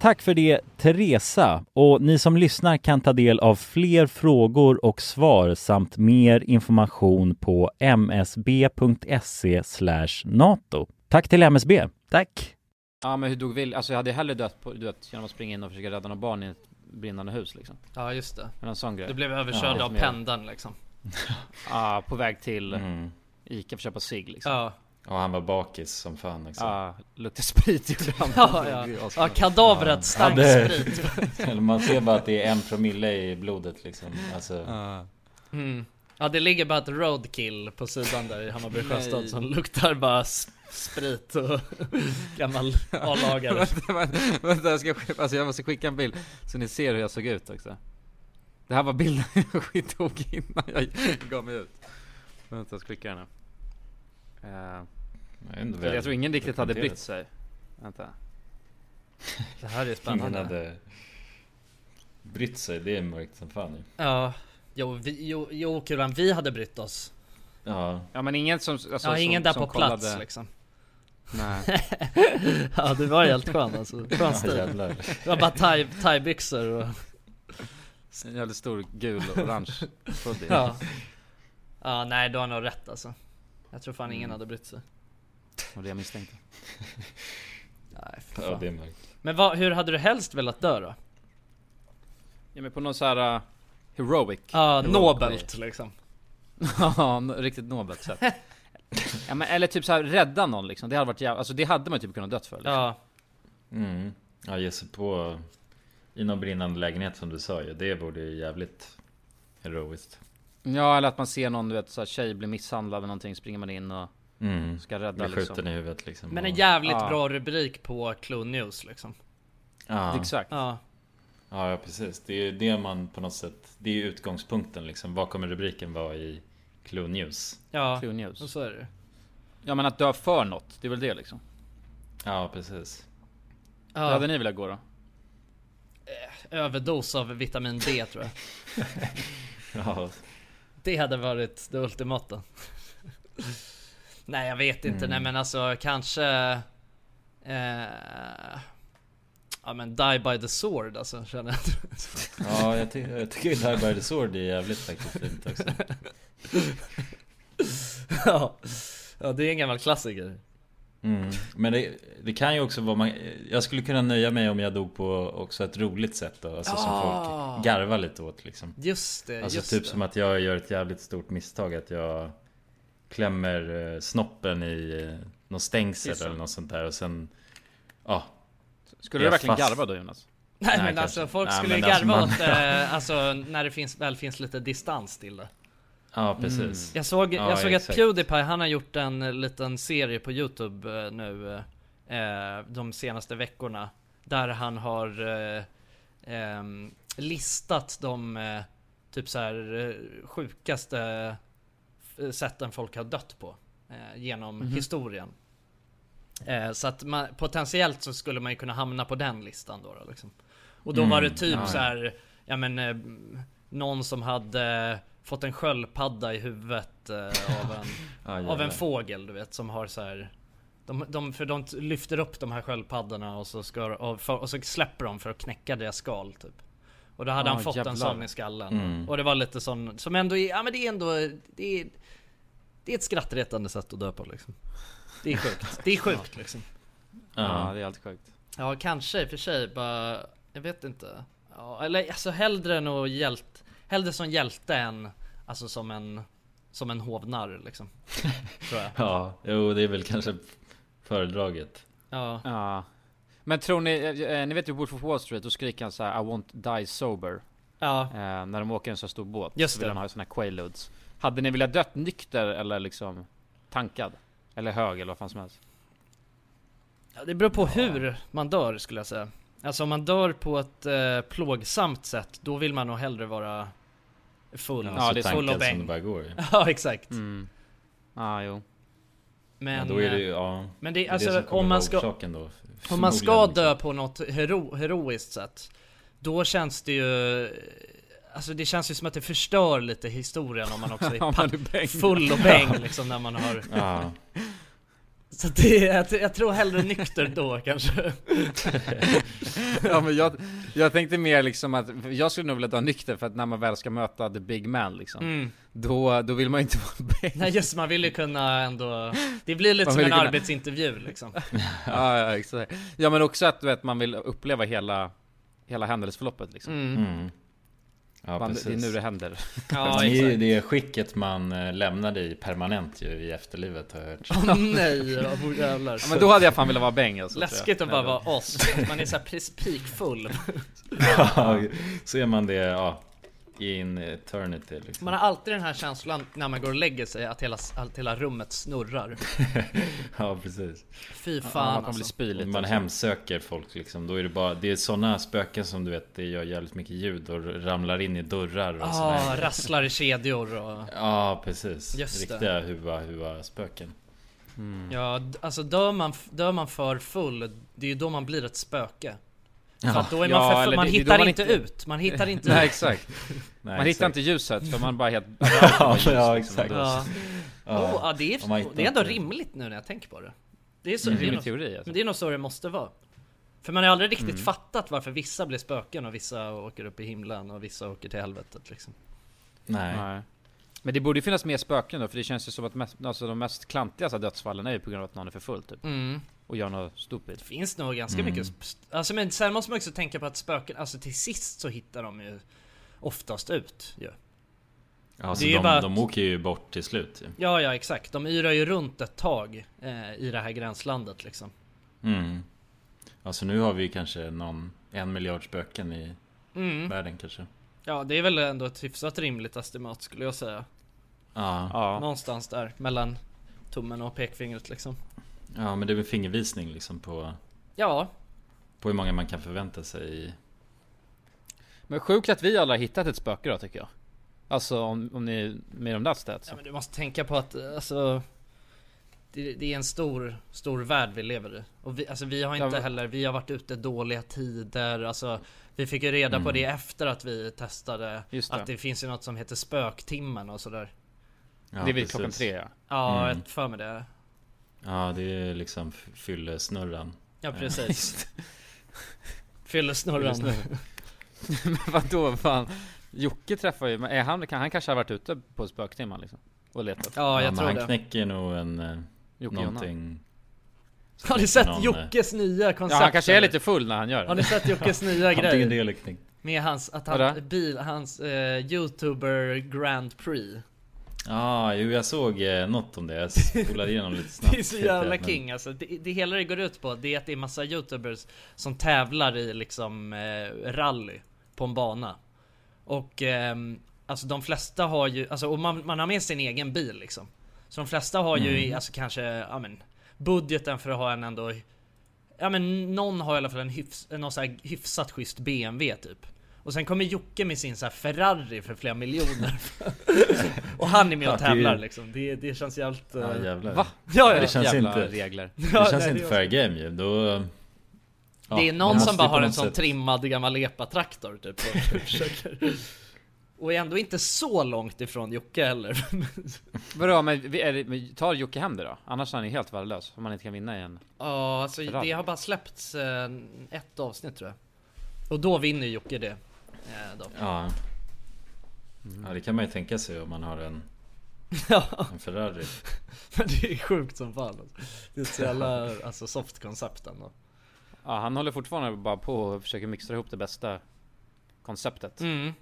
Speaker 11: Tack för det Teresa och ni som lyssnar kan ta del av fler frågor och svar samt mer information på msb.se nato. Tack till MSB.
Speaker 8: Tack.
Speaker 1: Ja men hur dog Will? Alltså jag hade hellre dött på, vet, genom att springa in och försöka rädda några barn i ett brinnande hus liksom.
Speaker 2: Ja just det.
Speaker 1: En sån grej.
Speaker 2: Du blev överkörd
Speaker 1: Ja.
Speaker 2: av pendeln liksom.
Speaker 1: Ja, på väg till
Speaker 3: Mm.
Speaker 1: Ica för att köpa cigg liksom.
Speaker 2: Ja.
Speaker 3: Och han var bakis som fan liksom.
Speaker 1: Ja, luktar sprit gjorde han. [laughs]
Speaker 2: Ja, ja. Ja, kadavret stank sprit.
Speaker 3: Eller [laughs] man ser bara att det är en promille i blodet liksom. Alltså.
Speaker 2: Mm. Ja det ligger bara ett roadkill på sidan där i Hammarby sjöstad som luktar bara sprit och [laughs] gammal A-lagare.
Speaker 1: vänta, vänta, vänta, jag ska alltså jag måste skicka en bild så ni ser hur jag såg ut också. Det här var bilden jag tog innan jag gav mig ut. Vänta, jag ska skicka den nu. För jag
Speaker 3: väl
Speaker 1: tror ingen riktigt hade brytt sig. Vänta.
Speaker 2: Det här är
Speaker 3: Ingen
Speaker 2: spännande.
Speaker 3: hade brytt sig, det är mörkt som fan ju.
Speaker 2: Ja, jo, vi, jo, jo Kulan, vi hade brytt oss.
Speaker 3: Ja.
Speaker 1: Ja men ingen som, alltså,
Speaker 2: ja, ingen
Speaker 1: som,
Speaker 2: där
Speaker 1: som
Speaker 2: på plats
Speaker 1: kollade.
Speaker 2: liksom.
Speaker 1: Nej. [laughs]
Speaker 2: ja, du var helt skön alltså. Skön
Speaker 1: Ja,
Speaker 2: stil.
Speaker 1: jävlar.
Speaker 2: Det var bara thai- thai-byxor och...
Speaker 1: En jävligt stor gul och orange hoodie.
Speaker 2: ja. ja, nej du har nog rätt alltså. Jag tror fan ingen
Speaker 1: Mm.
Speaker 2: hade brytt sig.
Speaker 1: Och det jag misstänkte. [laughs]
Speaker 2: Nej, för
Speaker 3: Ja,
Speaker 2: fan.
Speaker 3: det är mörkt.
Speaker 2: Men vad, hur hade du helst velat dö då?
Speaker 1: Ja men på någon så här uh, heroic.
Speaker 2: Ja,
Speaker 1: heroic
Speaker 2: nobelt liksom. [laughs]
Speaker 1: ja, riktigt nobelt sätt. [laughs] ja men eller typ så här rädda någon liksom. Det hade varit jävla, alltså det hade man typ kunnat dött för. Liksom.
Speaker 2: Ja.
Speaker 3: Mm. Ja, ge sig på i någon brinnande lägenhet som du sa ju. Det vore ju jävligt heroiskt.
Speaker 1: Ja eller att man ser någon du vet så här, tjej bli misshandlad eller någonting, springer man in och
Speaker 3: Mm.
Speaker 1: ska rädda
Speaker 3: Blir
Speaker 1: liksom.
Speaker 3: skjuten i huvudet liksom.
Speaker 2: Men en jävligt
Speaker 1: Ja.
Speaker 2: bra rubrik på Clue News liksom.
Speaker 3: Ja.
Speaker 1: Exakt.
Speaker 2: Ja.
Speaker 3: Ja, ja precis. Det är ju det man på något sätt, det är ju utgångspunkten liksom. Vad kommer rubriken vara i Clue News?
Speaker 2: Ja,
Speaker 1: Clue News.
Speaker 2: och så är det
Speaker 1: Ja men att dö för något, det är väl det liksom.
Speaker 3: Ja, precis.
Speaker 2: Ja.
Speaker 1: Hur hade ni velat gå då?
Speaker 2: Överdos av vitamin D tror jag. [laughs]
Speaker 3: Ja.
Speaker 2: Det hade varit det ultimata. Nej jag vet inte,
Speaker 3: Mm.
Speaker 2: nej men alltså kanske... Eh, Ja men Die by the Sword alltså, känner jag.
Speaker 3: Ja, jag, ty jag tycker Die by the Sword är jävligt faktiskt fint också.
Speaker 2: ja. ja, det är en gammal klassiker.
Speaker 3: Mm. Men det, det kan ju också vara, man, jag skulle kunna nöja mig om jag dog på också ett roligt sätt då, alltså som
Speaker 2: Ah.
Speaker 3: folk garvar lite åt liksom.
Speaker 2: Just det,
Speaker 3: Alltså
Speaker 2: just
Speaker 3: typ
Speaker 2: det.
Speaker 3: som att jag gör ett jävligt stort misstag, att jag klämmer eh, snoppen i eh, någon stängsel eller något sånt där och sen, ja.
Speaker 1: Skulle
Speaker 3: är
Speaker 1: du verkligen
Speaker 3: fast-
Speaker 1: garva då Jonas?
Speaker 2: Nej, men
Speaker 3: kanske.
Speaker 2: alltså folk
Speaker 3: Nej,
Speaker 2: skulle ju
Speaker 3: men alltså,
Speaker 2: garva
Speaker 3: man-
Speaker 2: åt eh, [laughs] alltså när det finns, väl finns lite distans till det.
Speaker 3: Ja, precis.
Speaker 2: Jag såg,
Speaker 3: Ja,
Speaker 2: jag såg att. Pewdiepie, han har gjort en eh, liten serie på Youtube eh, nu eh, de senaste veckorna. Där han har eh, ehm, listat de eh, typ så här eh, sjukaste eh, sätten folk har dött på eh, genom
Speaker 1: Mhm.
Speaker 2: historien. Eh, så att man, potentiellt så skulle man ju kunna hamna på den listan då, då liksom. Och då
Speaker 3: Mm,
Speaker 2: var det typ
Speaker 3: ja,
Speaker 2: så
Speaker 3: ja.
Speaker 2: här, ja men eh, någon som hade fått en sköldpadda i huvudet eh, av, en, [laughs]
Speaker 3: Ja,
Speaker 2: av en fågel du vet som har så här. De, de, för de lyfter upp de här sköldpaddorna och så, ska, och, för, och så släpper de för att knäcka deras skal typ. Och då hade
Speaker 1: Ah,
Speaker 2: han fått
Speaker 1: jävlar.
Speaker 2: en sån i skallen.
Speaker 3: Mm.
Speaker 2: Och det var lite sån, som ändå är, ja men det är ändå, det är, det är ett skrattretande sätt att dö på liksom. Det är sjukt, det är [laughs] sjukt liksom.
Speaker 1: Ja, det är alltid sjukt.
Speaker 2: Ja, kanske i och för sig bara, jag vet inte. Ja, eller alltså hellre nog hjält, hellre som hjälte än alltså som en, som en hovnarr liksom. [laughs] Tror jag.
Speaker 3: Ja, jo det är väl kanske föredraget.
Speaker 2: Ja.
Speaker 1: Ja. Men tror ni, eh, ni vet ju Wolf of Wall Street, då skriker han så här: I won't die sober.
Speaker 2: Ja.
Speaker 1: Eh, när de åker en så stor båt.
Speaker 2: Just
Speaker 1: så vill
Speaker 2: det.
Speaker 1: han ha såna här quaaludes. Hade ni velat dött nykter eller liksom tankad? Eller hög eller vad fan som helst?
Speaker 2: Ja, det beror på hur man dör skulle jag säga. Alltså om man dör på ett eh, plågsamt sätt, då vill man nog hellre vara full.
Speaker 3: Ja,
Speaker 2: Ja,
Speaker 3: så
Speaker 2: det är full och bäng.
Speaker 3: det bara går [laughs]
Speaker 2: ja, exakt.
Speaker 1: Mm. Ja, jo.
Speaker 2: Men,
Speaker 3: Men då är det ju,
Speaker 2: eh,
Speaker 3: ja.
Speaker 2: men det,
Speaker 3: är
Speaker 2: alltså,
Speaker 3: som kommer
Speaker 2: om man ska-
Speaker 3: då,
Speaker 2: Om man ska dö på något hero, heroiskt sätt Då känns det ju Alltså det känns ju som att det förstör lite historien om man också [laughs] är,
Speaker 1: man är
Speaker 2: full och bäng [laughs] liksom när man har
Speaker 3: Ja.
Speaker 2: Så det, jag, jag tror hellre nykter då kanske [laughs]
Speaker 1: ja men jag, jag tänkte mer liksom att, jag skulle nog vilja dö nykter för att när man väl ska möta the big man liksom
Speaker 2: Mm.
Speaker 1: Då, då vill man ju inte vara bäng
Speaker 2: Nej just man vill ju kunna ändå Det blir lite
Speaker 1: Man
Speaker 2: som en
Speaker 1: kunna-
Speaker 2: arbetsintervju liksom [laughs]
Speaker 1: ja, ja exakt Ja men också att du vet, man vill uppleva hela Hela händelseförloppet liksom
Speaker 2: Mm.
Speaker 3: Mm. Ja,
Speaker 1: man. Det är nu det händer. [laughs]
Speaker 2: Ja,
Speaker 3: Man är det skicket man eh, lämnade i permanent ju i efterlivet har jag hört.
Speaker 2: Åh nej, [laughs] oh, jävlar
Speaker 1: Ja, men då hade jag fan velat vara bäng alltså.
Speaker 2: Läskigt att bara vara oss, man är såhär precis peakfull. [laughs]
Speaker 3: Ja, så är man det, ja, in eternity liksom.
Speaker 2: Man har alltid den här känslan när man går och lägger sig att hela, att hela rummet snurrar [laughs]
Speaker 3: Ja, precis.
Speaker 2: Fy fan
Speaker 1: man kommer
Speaker 2: alltså.
Speaker 1: bli spyligt
Speaker 3: Man
Speaker 1: alltså.
Speaker 3: hemsöker folk liksom, då är det bara, det är sådana spöken som du vet, det gör jävligt mycket ljud och ramlar in i dörrar och
Speaker 2: Ja, ah, rasslar i kedjor och
Speaker 3: Ja, precis.
Speaker 2: Just.
Speaker 3: Riktiga huva, huva spöken.
Speaker 2: Ja, d- alltså dör man, dör man för full, det är ju då man blir ett spöke För att då är man
Speaker 1: Ja,
Speaker 2: för,
Speaker 1: eller
Speaker 2: man
Speaker 1: det-
Speaker 2: hittar
Speaker 1: man
Speaker 2: inte ut, man hittar [laughs] inte
Speaker 1: Nej exakt [laughs]
Speaker 3: Nej,
Speaker 1: Man
Speaker 3: exakt.
Speaker 1: hittar inte ljuset för man bara helt [laughs]
Speaker 3: Ja, ja, exakt.
Speaker 2: Ja,
Speaker 3: Ja.
Speaker 2: oh, ja det, är,
Speaker 3: hittar
Speaker 2: det är ändå
Speaker 3: inte-
Speaker 2: rimligt nu när jag tänker på det Det är så,
Speaker 1: Mm.
Speaker 2: det är nog,
Speaker 1: teori, alltså.
Speaker 2: Men det är nog så det måste vara För man har aldrig riktigt
Speaker 1: Mm.
Speaker 2: fattat varför vissa blir spöken och vissa åker upp i himlen och vissa åker till helvetet liksom
Speaker 3: Nej.
Speaker 1: Nej. Men det borde ju finnas mer spöken då, för det känns ju som att mest, alltså de mest klantigaste dödsfallen är ju på grund av att någon är för full typ.
Speaker 2: Mm.
Speaker 1: Och gör något stupid.
Speaker 2: Det finns nog ganska
Speaker 3: Mm.
Speaker 2: mycket Alltså men sen måste man också tänka på att spöken, alltså till sist så hittar de ju oftast ut ju.
Speaker 3: Ja, så
Speaker 2: Det är
Speaker 3: de,
Speaker 2: bara
Speaker 3: de åker ju bort till slut ju.
Speaker 2: Ja, ja exakt. De yrar ju runt ett tag eh, i det här gränslandet liksom.
Speaker 3: Mm. Alltså nu har vi kanske någon, en miljard spöken i
Speaker 2: Mm.
Speaker 3: världen kanske.
Speaker 2: Ja, det är väl ändå ett hyfsat rimligt estimat skulle jag säga.
Speaker 3: Ja.
Speaker 1: Ja.
Speaker 2: Någonstans där, mellan tummen och pekfingret liksom.
Speaker 3: Ja, men det är väl fingervisning liksom på,
Speaker 2: Ja,
Speaker 3: på hur många man kan förvänta sig i...
Speaker 1: Men sjukt att vi alla har hittat ett spöke då tycker jag. Alltså om, om ni, med de där stats.
Speaker 2: ja men du måste tänka på att eh, alltså det, det är en stor, stor värld vi lever i. Och vi, alltså vi har
Speaker 1: Ja,
Speaker 2: inte
Speaker 1: men-
Speaker 2: heller, vi har varit ute dåliga tider, alltså Vi fick ju reda på
Speaker 3: Mm.
Speaker 2: det efter att vi testade
Speaker 1: det.
Speaker 2: Att det finns ju något som heter spöktimmen och sådär
Speaker 3: Ja,
Speaker 1: det är vid
Speaker 3: precis.
Speaker 1: klockan tre ja.
Speaker 2: Ja,
Speaker 3: Mm.
Speaker 2: jag för mig det
Speaker 3: Ja, det är liksom fyllesnurran.
Speaker 2: Ja precis [laughs] Fyllesnurran.
Speaker 1: Fyllesnurran. [laughs] Men vadå fan? Jocke träffar ju, men är han, kan, han kanske har varit ute på spöktimman liksom? Och letat?
Speaker 2: Ja, jag
Speaker 3: men
Speaker 2: tror
Speaker 3: han
Speaker 2: det.
Speaker 3: knäcker nog en... eh,
Speaker 1: Jocke
Speaker 3: någonting...
Speaker 2: Har ni sett
Speaker 3: någon, eh,
Speaker 2: Jockes nya koncept?
Speaker 1: Ja han kanske är lite full när han gör det.
Speaker 2: Har ni sett Jockes [laughs] nya
Speaker 3: Antingen
Speaker 2: grej?
Speaker 3: det eller knäck.
Speaker 2: Med hans, att han, bil, hans eh, youtuber Grand Prix
Speaker 3: Ja, ah, jo jag såg eh, något om det. Jag spolade igenom lite [laughs] snabbt.
Speaker 2: Det är så jävla
Speaker 3: Men-
Speaker 2: king alltså. Det, det hela det går ut på det är att det är massa youtubers som tävlar i liksom eh, rally på en bana. Och ehm, alltså de flesta har ju, alltså och man, man har med sin egen bil liksom. Så de flesta har ju
Speaker 3: Mm.
Speaker 2: alltså kanske, ja men budgeten för att ha en ändå Ja men någon har i alla fall en hyfs, någon så här hyfsat schysst BMW typ. Och sen kommer Jocke med sin så här Ferrari för flera miljoner. [laughs] och han är med och tävlar liksom. Det, det känns jävligt... eh,
Speaker 3: Ja jävlar.
Speaker 1: Va?
Speaker 2: Ja, ja.
Speaker 3: det känns
Speaker 1: Jävla
Speaker 3: inte...
Speaker 1: regler.
Speaker 3: Det
Speaker 2: Ja,
Speaker 3: känns
Speaker 2: nej,
Speaker 3: inte
Speaker 2: det är
Speaker 3: fair game ju. Då... ja,
Speaker 2: det är någon som bara har en sån
Speaker 3: sätt-
Speaker 2: trimmad gammal epatraktor typ och [laughs] försöker Och är ändå inte så långt ifrån Jocke heller [laughs]
Speaker 1: Vadå, men, det, men tar Jocke hem det då? Annars är han ju helt värdelös, om man inte kan vinna igen.
Speaker 2: Ja, alltså
Speaker 1: Ferrari.
Speaker 2: det har bara släppts eh, ett avsnitt tror jag Och då vinner Jocke det då.
Speaker 3: Ja. Ja det kan man ju tänka sig om man har en, [laughs] en Ferrari. [laughs]
Speaker 2: men det är sjukt som fan alltså. Det är så jävla [laughs] alltså, soft koncept ändå
Speaker 1: Ja, han håller fortfarande bara på och försöker mixa ihop det bästa konceptet.
Speaker 2: mm.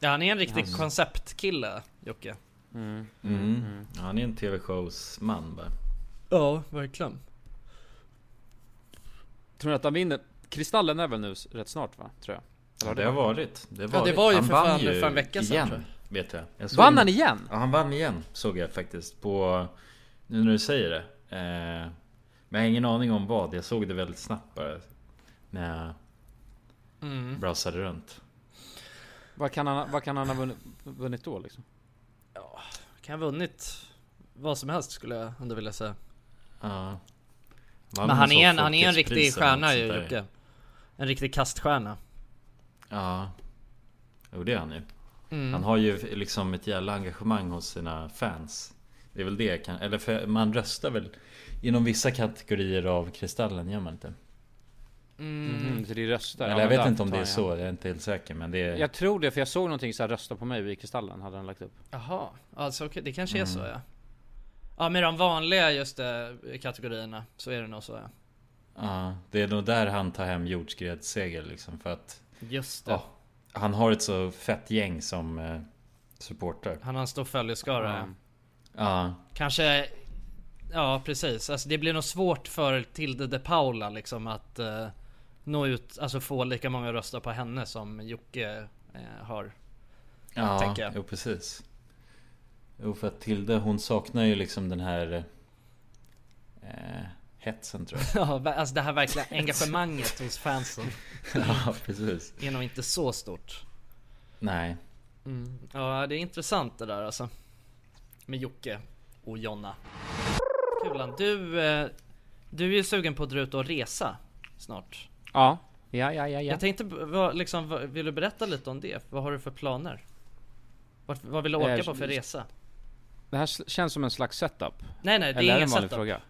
Speaker 2: Ja han är en riktig
Speaker 1: Hans-
Speaker 2: konceptkille Jocke
Speaker 1: Mm.
Speaker 3: Mm. Ja, han är en TV-showsman bara.
Speaker 2: Ja, verkligen
Speaker 1: Tror ni att han vinner? Kristallen är väl nu rätt snart va? Tror jag. Eller
Speaker 3: Ja, det har varit. Det, har
Speaker 2: Ja, det
Speaker 3: varit.
Speaker 2: var ju
Speaker 3: han
Speaker 2: för
Speaker 3: vann
Speaker 2: fan-
Speaker 3: ju
Speaker 2: för en vecka sedan,
Speaker 3: igen, vet jag. jag såg
Speaker 1: Vann
Speaker 3: en-
Speaker 1: han igen?
Speaker 3: Ja, han vann igen såg jag faktiskt på... Nu när du säger det. Eh, men jag har ingen aning om vad. Jag såg det väldigt snabbt bara. När jag
Speaker 2: mm.
Speaker 3: browsade runt.
Speaker 1: Vad kan han, vad kan han ha vunnit, vunnit då liksom?
Speaker 2: Kan ha vunnit vad som helst skulle jag ändå vilja säga
Speaker 3: Ja.
Speaker 2: Men han är, en, han är en riktig stjärna ju. Jocke En riktig kaststjärna
Speaker 3: Ja. Jo det är han ju.
Speaker 2: Mm.
Speaker 3: Han har ju liksom ett jävla engagemang hos sina fans. Det är väl det kan, eller för man röstar väl inom vissa kategorier av Kristallen gör man inte?
Speaker 1: Mhm, så det är röster?
Speaker 3: Eller
Speaker 1: Ja,
Speaker 3: jag vet inte om det är så, jag är inte helt säker men det är...
Speaker 1: Jag tror det, för jag såg någonting så här rösta på mig i Kristallen, hade han lagt upp.
Speaker 2: Jaha, alltså det kanske är
Speaker 3: Mm.
Speaker 2: så ja Ja med de vanliga just det, kategorierna så är det nog så ja
Speaker 3: Ja, det är nog där han tar hem jordskredsseger liksom för att
Speaker 2: Just det
Speaker 3: ja, Han har ett så fett gäng som eh, supportar
Speaker 2: Han har en stor följeskara
Speaker 1: Ja.
Speaker 2: ja.
Speaker 3: Ja,
Speaker 2: Kanske Ja precis, alltså det blir nog svårt för Tilde de Paula liksom att eh, Nå ut, alltså få lika många röster på henne som Jocke eh, har
Speaker 3: ja
Speaker 2: jag.
Speaker 3: jo precis Jo för att Tilde hon saknar ju liksom den här eh, Hetsen tror jag [laughs]
Speaker 2: Ja, alltså det här verkliga [laughs] engagemanget hos fansen [laughs]
Speaker 3: Ja precis
Speaker 2: är nog inte så stort
Speaker 3: Nej
Speaker 2: mm. Ja det är intressant det där alltså Med Jocke och Jonna Kulan, du, eh, du är ju sugen på att dra ut och resa snart
Speaker 1: Ja. Ja, ja, ja, ja.
Speaker 2: Jag tänkte, vad, liksom, vad, vill du berätta lite om det? Vad har du för planer? Vart, vad vill du åka
Speaker 1: Eh,
Speaker 2: på för resa?
Speaker 1: Det här känns som en slags setup.
Speaker 2: Nej nej, det
Speaker 1: Eller
Speaker 2: är ingen setup
Speaker 1: fråga?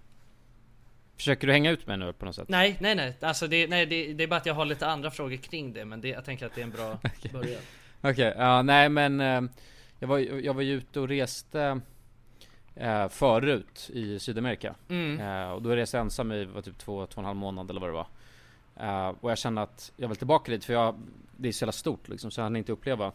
Speaker 1: Försöker du hänga ut mig nu på något sätt?
Speaker 2: Nej nej nej, alltså det, nej, det, det är bara att jag har lite andra frågor kring det men det, jag tänker att det är en bra [laughs] början
Speaker 1: Okej, ja nej men eh, jag, var, jag var ju ute och reste eh, förut i Sydamerika.
Speaker 2: Mm.
Speaker 1: Eh, och då reste jag ensam i var typ två, två och en halv månad eller vad det var. Och jag kände att jag vill tillbaka dit för jag, det är så jävla stort liksom så jag hann inte uppleva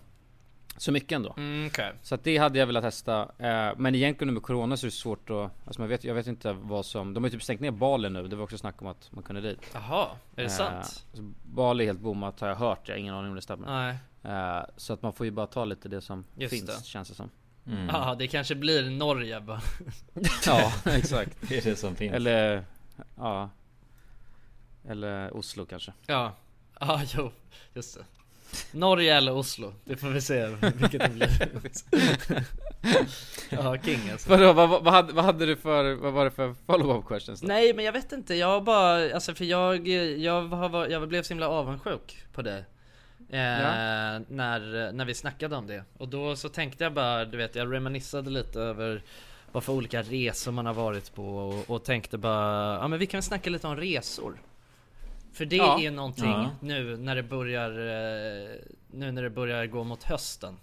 Speaker 1: så mycket ändå.
Speaker 2: Mm, okej.
Speaker 1: Så att det hade jag velat testa. Eh, men egentligen med Corona så är det svårt att, alltså man vet, jag vet inte vad som, de har ju typ stängt ner Bali nu, det var också snack om att man kunde dit.
Speaker 2: Jaha, är det
Speaker 1: Eh,
Speaker 2: sant?
Speaker 1: Bali är helt bommat har jag hört, jag har ingen aning om det stämmer.
Speaker 2: Nej.
Speaker 1: Eh, så att man får ju bara ta lite det som
Speaker 2: Just
Speaker 1: finns,
Speaker 2: det.
Speaker 1: känns det som.
Speaker 3: Mm.
Speaker 2: Ja det kanske blir Norge bara [laughs]
Speaker 1: ja, exakt.
Speaker 3: Det är det som finns
Speaker 1: Eller, ja. Eller Oslo kanske.
Speaker 2: Ja, ja jo, just det Norge eller Oslo, det får vi se vilket det blir. [laughs] Ja, king alltså.
Speaker 1: Vadå, vad, vad, vad, hade, vad hade du för, vad var det för follow-up questions då?
Speaker 2: Nej men jag vet inte, jag bara, alltså för jag, jag, har, jag blev så himla avundsjuk på dig eh,
Speaker 1: Ja.
Speaker 2: när, när vi snackade om det. Och då så tänkte jag bara, du vet jag reminissade lite över vad för olika resor man har varit på och, och tänkte bara, ja men vi kan väl snacka lite om resor För det
Speaker 1: Ja.
Speaker 2: är ju någonting
Speaker 1: Ja.
Speaker 2: nu när det börjar eh, Nu när det börjar gå mot hösten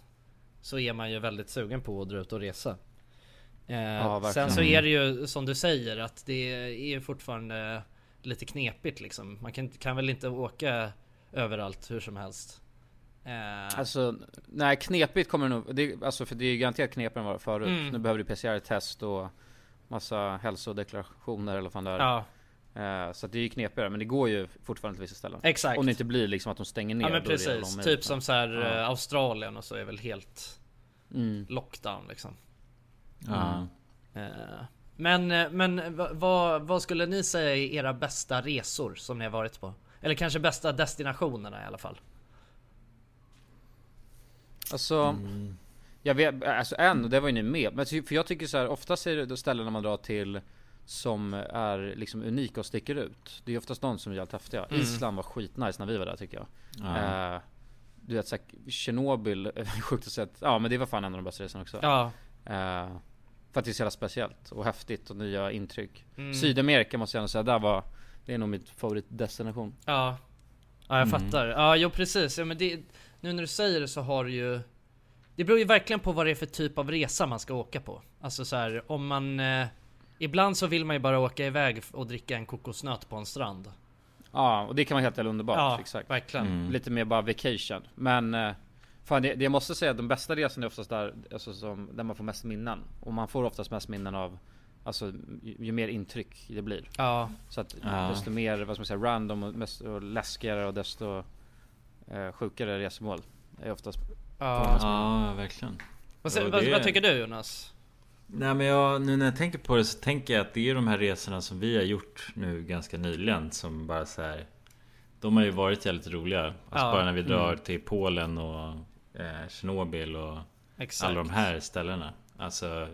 Speaker 2: Så är man ju väldigt sugen på att dra ut och resa eh,
Speaker 1: Ja.
Speaker 2: Sen så är det ju som du säger att det är ju fortfarande lite knepigt liksom Man kan, kan väl inte åka överallt hur som helst eh,
Speaker 1: Alltså, nej knepigt kommer det nog, det, alltså för det är ju garanterat knepigare än vad det var förut.
Speaker 2: Mm.
Speaker 1: Nu behöver du PCR-test och massa hälsodeklarationer eller vad fan det är.
Speaker 2: Ja.
Speaker 1: Eh, Så det är ju knepigare, men det går ju fortfarande till vissa ställen.
Speaker 2: Exakt.
Speaker 1: Om det inte blir liksom att de stänger ner.
Speaker 2: Ja men precis, typ som så här
Speaker 1: Ja.
Speaker 2: eh, Australien och så är väl helt
Speaker 1: Mm.
Speaker 2: lockdown liksom
Speaker 3: Ja.
Speaker 2: Eh, Men, men va- vad, vad skulle ni säga är era bästa resor som ni har varit på? Eller kanske bästa destinationerna i alla fall?
Speaker 1: Alltså, jag vet, alltså en, och det var ju ni med. Men för jag tycker så här, oftast är det ställen man drar till som är liksom unika och sticker ut. Det är oftast de som är jävligt häftiga.
Speaker 3: Mm.
Speaker 1: Island var skitnice när vi var där tycker jag.
Speaker 3: Ja.
Speaker 1: Eh, du vet såhär, Tjernobyl, [laughs] sjukt att säga att- Ja men det var fan en av de bästa resorna också.
Speaker 2: Ja.
Speaker 1: Eh, för att det är så jävla speciellt och häftigt och nya intryck.
Speaker 2: Mm.
Speaker 1: Sydamerika måste jag ändå säga, där var Det är nog mitt favoritdestination.
Speaker 2: Ja Ja jag
Speaker 1: Mm.
Speaker 2: fattar, ja jo precis, ja, men det, nu när du säger det så har du ju Det beror ju verkligen på vad det är för typ av resa man ska åka på Alltså så här, om man eh, Ibland så vill man ju bara åka iväg och dricka en kokosnöt på en strand
Speaker 1: Ja, och det kan vara helt jävla underbart.
Speaker 2: Ja,
Speaker 1: exakt.
Speaker 2: verkligen. Mm.
Speaker 1: Lite mer bara vacation. Men eh, fan, det, det jag måste säga, de bästa resorna är oftast där, alltså, som, där man får mest minnen. Och man får oftast mest minnen av Alltså ju, ju mer intryck det blir.
Speaker 2: Ja.
Speaker 1: Så att
Speaker 3: Ja.
Speaker 1: desto mer, vad ska man säga, random och, mest, och läskigare och desto eh, sjukare resmål. Är oftast
Speaker 2: Ja.
Speaker 3: Ja, verkligen.
Speaker 2: Vad, vad, vad tycker du Jonas?
Speaker 3: Nej men jag, nu när jag tänker på det så tänker jag att det är de här resorna som vi har gjort nu ganska nyligen som bara så här. De har ju varit jävligt roliga. Alltså
Speaker 2: Ja.
Speaker 3: bara när vi drar
Speaker 2: Mm.
Speaker 3: till Polen och eh, Tjernobyl och
Speaker 2: Exakt.
Speaker 3: alla de här ställena. Alltså...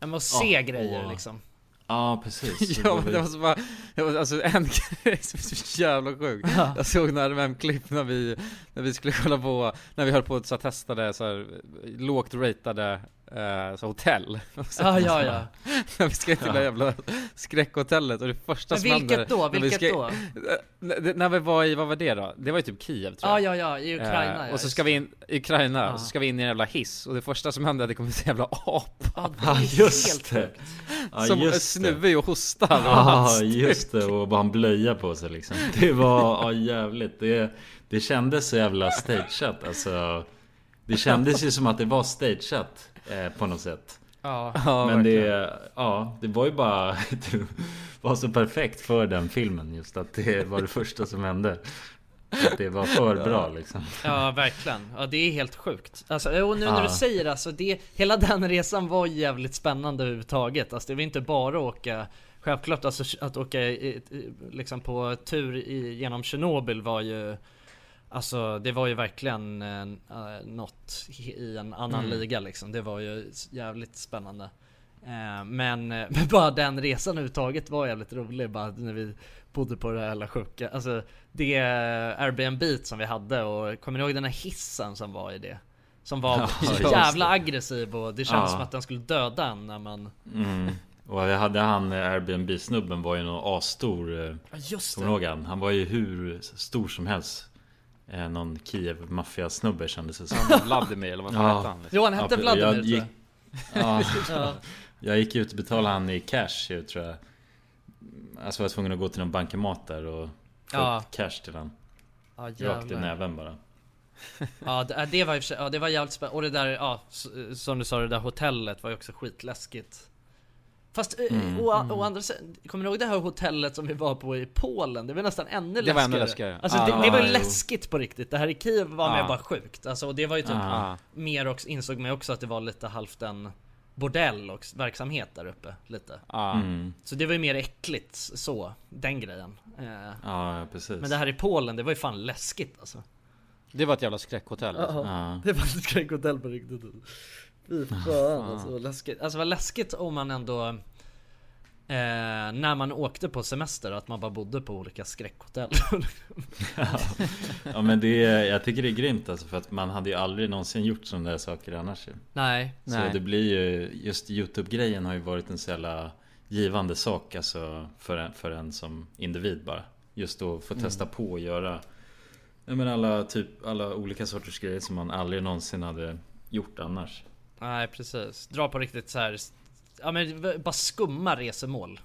Speaker 2: Jag måste se
Speaker 3: Ja,
Speaker 2: grejer
Speaker 3: och-
Speaker 2: liksom
Speaker 3: Ja precis. Så [laughs]
Speaker 1: Ja
Speaker 3: var
Speaker 1: men det måste bara, det var, alltså en [laughs] grej som är så jävla sjuk.
Speaker 2: Ja.
Speaker 1: Jag såg några RMM-klipp när vi, när vi skulle kolla på, när vi höll på att så här, testade så här, lågt ratade eh, så hotell. [laughs] Så-
Speaker 2: Ja, ja, ja.
Speaker 1: när [laughs] vi ska till det jävla skräckhotellet och det första
Speaker 2: Men
Speaker 1: som
Speaker 2: vilket
Speaker 1: händer
Speaker 2: då?
Speaker 1: när vi
Speaker 2: Vilket
Speaker 1: ska-
Speaker 2: då?
Speaker 1: N- När vi var i, vad var det då? Det var ju typ Kiev tror jag.
Speaker 2: Ja, ja, ja, i Ukraina,
Speaker 1: Eh,
Speaker 2: ja,
Speaker 1: och så ska vi in, i Ukraina, och så ska vi in i en jävla hiss och det första som händer är att det kommer en jävla apa.
Speaker 3: Ja just det.
Speaker 1: Som är snuvig och hostar.
Speaker 3: Ja
Speaker 1: hans
Speaker 3: just det och bara en blöja på sig liksom. Det var, ja jävligt. Det, det kändes så jävla stageat alltså. Det kändes ju som att det var stageat eh, på något sätt.
Speaker 2: Ja.
Speaker 1: Ja,
Speaker 3: Men det, ja, det var ju bara, det [laughs] var så perfekt för den filmen just att det var det första som hände. Att det var för bra liksom.
Speaker 2: Ja verkligen, ja det är helt sjukt Alltså och nu när
Speaker 3: Ja.
Speaker 2: du säger alltså det Hela den resan var jävligt spännande överhuvudtaget Alltså det var inte bara att åka Självklart alltså att åka i, i- liksom på tur i, genom Tjernobyl var ju Alltså det var ju verkligen eh, eh, något i en annan
Speaker 1: Mm.
Speaker 2: liga liksom Det var ju jävligt spännande eh, men, eh, [laughs] bara den resan överhuvudtaget var jävligt rolig bara när vi bodde på det här jävla sjuka Alltså det Airbnb som vi hade och kommer ni ihåg den här hissen som var i det? Som var [laughs]
Speaker 3: Ja,
Speaker 2: så jävla aggressiv och det kändes
Speaker 3: Ja.
Speaker 2: som att den skulle döda en när man
Speaker 3: Mm. Och vi hade han eh, Airbnb-snubben var ju någon asstor eh,
Speaker 2: just det.
Speaker 3: Han var ju hur stor som helst eh, Någon Kiev maffiasnubbe kändes det som.
Speaker 1: Ja, Vladimir, eller vad fan hette han, liksom?
Speaker 2: Jo, han hette
Speaker 3: pre-
Speaker 2: Vladimir,
Speaker 3: jag gick, [laughs] ja,
Speaker 2: Ja.
Speaker 3: Jag gick ut och betalade han i cash ju, tror jag. Alltså jag var tvungen att gå till någon bankomat där och få
Speaker 2: Ja.
Speaker 3: cash till han.
Speaker 2: Ja,
Speaker 3: Rakt i näven bara. [laughs]
Speaker 2: Ja det, det var ja det var jävligt spännande och det där, ja som du sa det där hotellet var ju också skitläskigt Fast eh,
Speaker 1: Mm.
Speaker 2: å, å andra sidan, kommer du ihåg det här hotellet som vi var på i Polen? Det var nästan ännu läskigare
Speaker 1: Det var ännu läskigare.
Speaker 2: Alltså
Speaker 1: Ah,
Speaker 2: det, det var ju läskigt på riktigt, det här i Kiev var mer
Speaker 1: Ah.
Speaker 2: bara sjukt Alltså och det var ju typ
Speaker 1: Ah.
Speaker 2: mer också, insåg man också att det var lite halvt en bordell och verksamhet där uppe lite
Speaker 1: Ah.
Speaker 3: Mm.
Speaker 2: Så det var ju mer äckligt så, den grejen eh,
Speaker 3: Ja precis
Speaker 2: Men det här i Polen, det var ju fan läskigt alltså
Speaker 1: Det var ett jävla skräckhotell.
Speaker 2: Ja,
Speaker 3: Ja.
Speaker 2: det var ett skräckhotell på riktigt Fy fan
Speaker 1: Fan.
Speaker 2: alltså, vad läskigt Alltså vad läskigt om man ändå eh, När man åkte på semester att man bara bodde på olika skräckhotell [laughs]
Speaker 3: Ja men det är, jag tycker det är grymt alltså för att man hade ju aldrig någonsin gjort sådana där saker annars ju.
Speaker 2: Nej.
Speaker 3: Så
Speaker 2: Nej.
Speaker 3: det blir ju, just Youtube-grejen har ju varit en så jävla givande sak alltså för en, för en som individ bara. Just då få
Speaker 8: Mm.
Speaker 3: testa på och göra ja, men alla, typ, alla olika sorters grejer som man aldrig någonsin hade gjort annars.
Speaker 2: Nej precis, dra på riktigt så här. Ja men bara skumma resemål.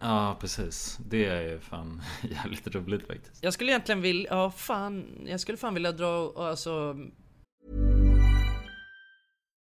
Speaker 3: Ja precis, det är ju fan [laughs] jävligt roligt faktiskt.
Speaker 2: Jag skulle egentligen vilja, ja fan, jag skulle fan vilja dra, alltså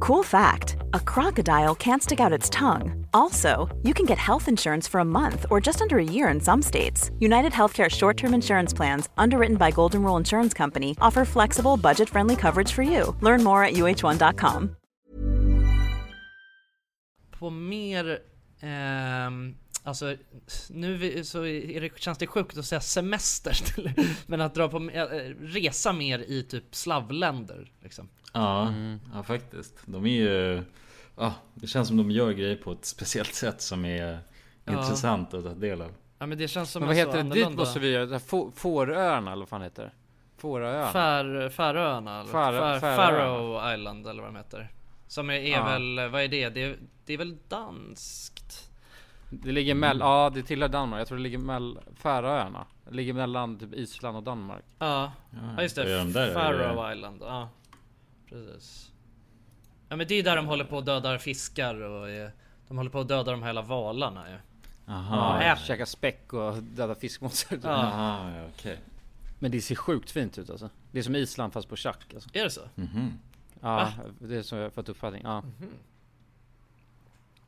Speaker 12: Cool fact a crocodile can't stick out its tongue. Also, you can get health insurance for a month or just under a year in some states. United Healthcare short term insurance plans, underwritten by Golden Rule Insurance Company, offer flexible, budget friendly coverage for you. Learn more at uh1.com.
Speaker 2: på mer, ehm, alltså nu så är det, känns det sjukt att säga semester, [laughs] men att dra på, eh, resa mer i typ slavländer liksom.
Speaker 3: Ja, ja faktiskt. De är ju... Ja, det känns som de gör grejer på ett speciellt sätt som är
Speaker 2: Ja.
Speaker 3: intressant att ta del av.
Speaker 2: Ja men det känns som
Speaker 1: Men vad heter det? Dit måste vi göra, Fåröarna eller vad fan heter det? Fåröarna?
Speaker 2: Fär, Färöarna?
Speaker 1: Fär-
Speaker 2: Fär,
Speaker 1: Färöarna.
Speaker 2: Island eller vad de heter. Som är, är
Speaker 1: Ja.
Speaker 2: väl, vad är det? det? är- Det är väl danskt?
Speaker 1: Det ligger mellan, ja det tillhör Danmark, jag tror det ligger mellan Färöarna Det ligger mellan typ Island och Danmark
Speaker 2: Ja, ja just det. Faroe Island, ja. Precis. Ja men det är där de håller på och dödar fiskar och eh, de håller på att döda de här hela valarna ju.
Speaker 1: Ja,
Speaker 2: Ja,
Speaker 1: käka späck och döda fiskmåsar
Speaker 2: Ja.
Speaker 3: Aha, ja, okej.
Speaker 1: Men det ser sjukt fint ut alltså Det är som Island fast på schack alltså.
Speaker 2: Är det så?
Speaker 3: Mhm.
Speaker 1: Ja,
Speaker 2: Va?
Speaker 1: det är så jag har fått uppfattning, ja
Speaker 2: Mhm.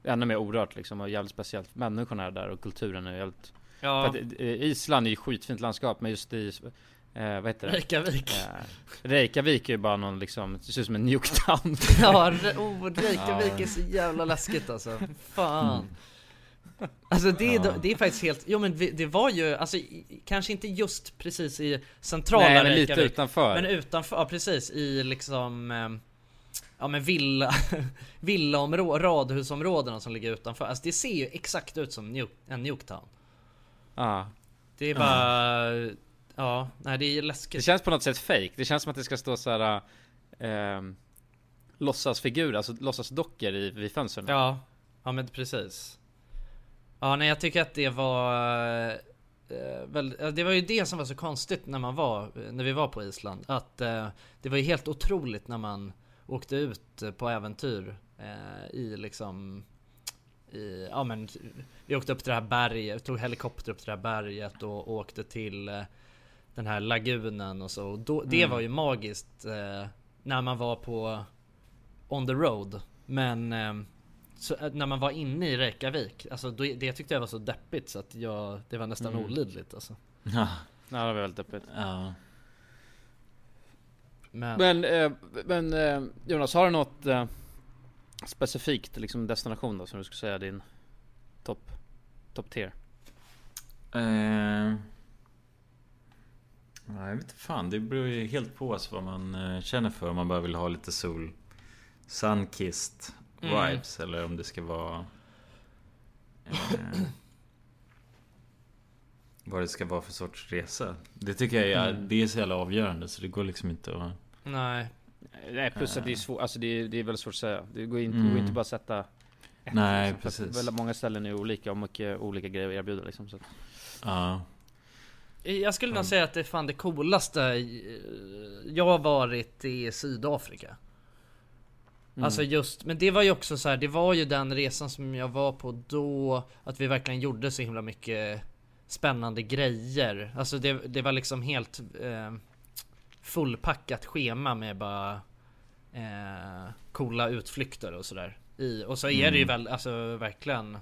Speaker 1: Ännu mer orört liksom och jävligt speciellt Människorna är där och kulturen är jävligt
Speaker 2: Ja.
Speaker 1: För att, eh, Island är ju skitfint landskap men just i eh, vad heter det?
Speaker 2: Reykjavik.
Speaker 1: Eh, Reykjavik är ju bara någon liksom, det ser ut som en Nuketown [laughs]
Speaker 2: Ja, oh, Reykjavik är så jävla läskigt alltså. Fan. Alltså det, är,
Speaker 1: Ja.
Speaker 2: det är faktiskt helt, jo men det var ju, alltså kanske inte just precis i centrala
Speaker 1: Nej, men lite
Speaker 2: Reykjavik,
Speaker 1: utanför.
Speaker 2: Men utanför, ja precis i liksom ehm, Ja men villa, [laughs] villaområden, radhusområdena som ligger utanför. Alltså det ser ju exakt ut som en Nuketown.
Speaker 1: Ja
Speaker 2: Det är bara, ja, nej det är läskigt.
Speaker 1: Det känns på något sätt fake. Det känns som att det ska stå så här eh, låtsasfigurer, alltså låtsasdockor i, vid fönstren.
Speaker 2: Ja, ja men precis. Ja nej jag tycker att det var eh, väl, ja, Det var ju det som var så konstigt när man var, när vi var på Island. Att eh, det var ju helt otroligt när man åkte ut på äventyr eh, i liksom i, ja men vi åkte upp till det här berget, tog helikopter upp till det här berget och åkte till eh, den här lagunen och så. Och då, det
Speaker 1: Mm.
Speaker 2: var ju magiskt eh, när man var på on the road. Men eh, så, eh, när man var inne i Reykjavik, alltså då, det tyckte jag var så deppigt så att jag, det var nästan
Speaker 1: Mm.
Speaker 2: olidligt alltså.
Speaker 3: Ja. [laughs]
Speaker 1: Det var väldigt öppet.
Speaker 3: Ja.
Speaker 2: Men,
Speaker 1: Men, eh, men eh, Jonas, har du något eh, specifikt liksom destination då som du skulle säga är din topp top tier?
Speaker 3: Eh, nej, jag vet inte fan. Det beror ju helt på alltså vad man eh, känner för. Om man bara vill ha lite sol. Sunkissed
Speaker 2: Mm.
Speaker 3: vibes. Eller om det ska vara... Eh, [clears throat] vad det ska vara för sorts resa. Det tycker jag är,
Speaker 1: Mm.
Speaker 3: det är så jävla avgörande. Så det går liksom inte att...
Speaker 2: Nej.
Speaker 1: Nej plus att det är svårt, alltså det är, det är väldigt svårt att säga. Det går inte,
Speaker 3: Mm.
Speaker 1: går inte bara att sätta ett,
Speaker 3: Nej,
Speaker 1: liksom,
Speaker 3: precis.
Speaker 1: Väldigt många ställen är olika och mycket olika grejer att erbjuda liksom. Så.
Speaker 3: Ja.
Speaker 2: Jag skulle nog säga att det är fan det coolaste eh, jag har varit i Sydafrika.
Speaker 1: Mm.
Speaker 2: Alltså just, men det var ju också så här, det var ju den resan som jag var på då, att vi verkligen gjorde så himla mycket spännande grejer. Alltså det, det var liksom helt eh, fullpackat schema med bara eh, coola utflykter och sådär. Och så är det ju
Speaker 3: Mm.
Speaker 2: väl, alltså verkligen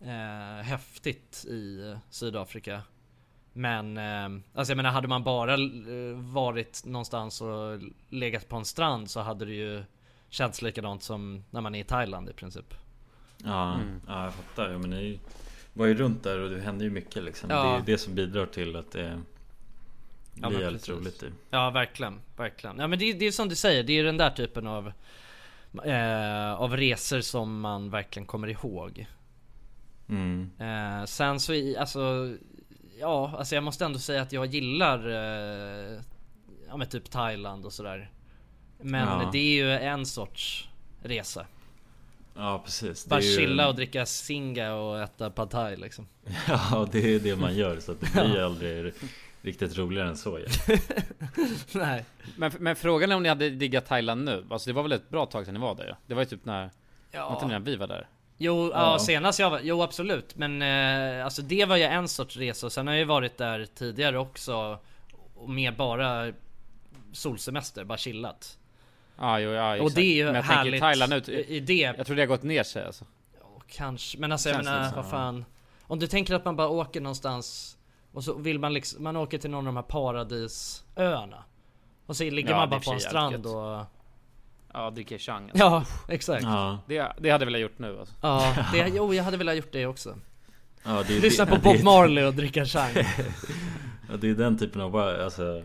Speaker 2: eh, häftigt i Sydafrika. Men eh, alltså jag menar hade man bara eh, varit någonstans och legat på en strand så hade det ju känts likadant som när man är i Thailand i princip.
Speaker 3: Ja,
Speaker 2: Mm.
Speaker 3: ja jag fattar. Ja, men ni var ju runt där och det hände ju mycket liksom.
Speaker 2: Ja.
Speaker 3: Det är ju det som bidrar till att det
Speaker 2: Ja,
Speaker 3: blir
Speaker 2: men
Speaker 3: jävligt
Speaker 2: precis.
Speaker 3: roligt. Typ.
Speaker 2: Ja verkligen, verkligen. Ja men det, det är som du säger, det är den där typen av eh, Av resor som man verkligen kommer ihåg.
Speaker 3: Mm.
Speaker 2: Eh, sen så i, alltså Ja, alltså jag måste ändå säga att jag gillar eh, Ja men typ Thailand och sådär. Men
Speaker 3: Ja.
Speaker 2: det är ju en sorts resa.
Speaker 3: Ja precis. Det
Speaker 2: Bara
Speaker 3: ju-
Speaker 2: chilla och dricka singa och äta pad thai liksom. [laughs]
Speaker 3: Ja, det är det man gör så att det blir ju aldrig riktigt roligare än så ju. [laughs]
Speaker 2: Nej.
Speaker 1: Men, men frågan är om ni hade diggat Thailand nu? Alltså det var väl ett bra tag sedan ni var där ja? Det var ju typ när...
Speaker 2: Ja.
Speaker 1: Inte när vi var där?
Speaker 2: Jo, ja.
Speaker 1: Ja.
Speaker 2: senast jag var, jo absolut. Men eh, alltså det var ju en sorts resa och sen har jag ju varit där tidigare också. Med bara solsemester, bara chillat.
Speaker 1: Ja, jo, ja,
Speaker 2: Och det är ju
Speaker 1: Men jag
Speaker 2: härligt
Speaker 1: Thailand ut,
Speaker 2: i- det.
Speaker 1: Jag tror det har gått ner sig alltså.
Speaker 2: Kanske, men alltså jag menar,
Speaker 1: så,
Speaker 2: vad fan. Om du tänker att man bara åker någonstans och så vill man liksom, man åker till någon av de här paradisöarna. Och så ligger
Speaker 1: Ja,
Speaker 2: man bara på en strand och...
Speaker 1: Ja, dricker chang
Speaker 2: Ja, exakt.
Speaker 3: Ja.
Speaker 1: Det, det hade jag velat gjort nu alltså.
Speaker 2: Ja, [laughs] det, jo jag hade velat gjort det också.
Speaker 3: Ja, det
Speaker 2: Lyssna
Speaker 3: det-
Speaker 2: på Bob Marley och dricka chang. [laughs]
Speaker 3: ja, det är den typen av alltså,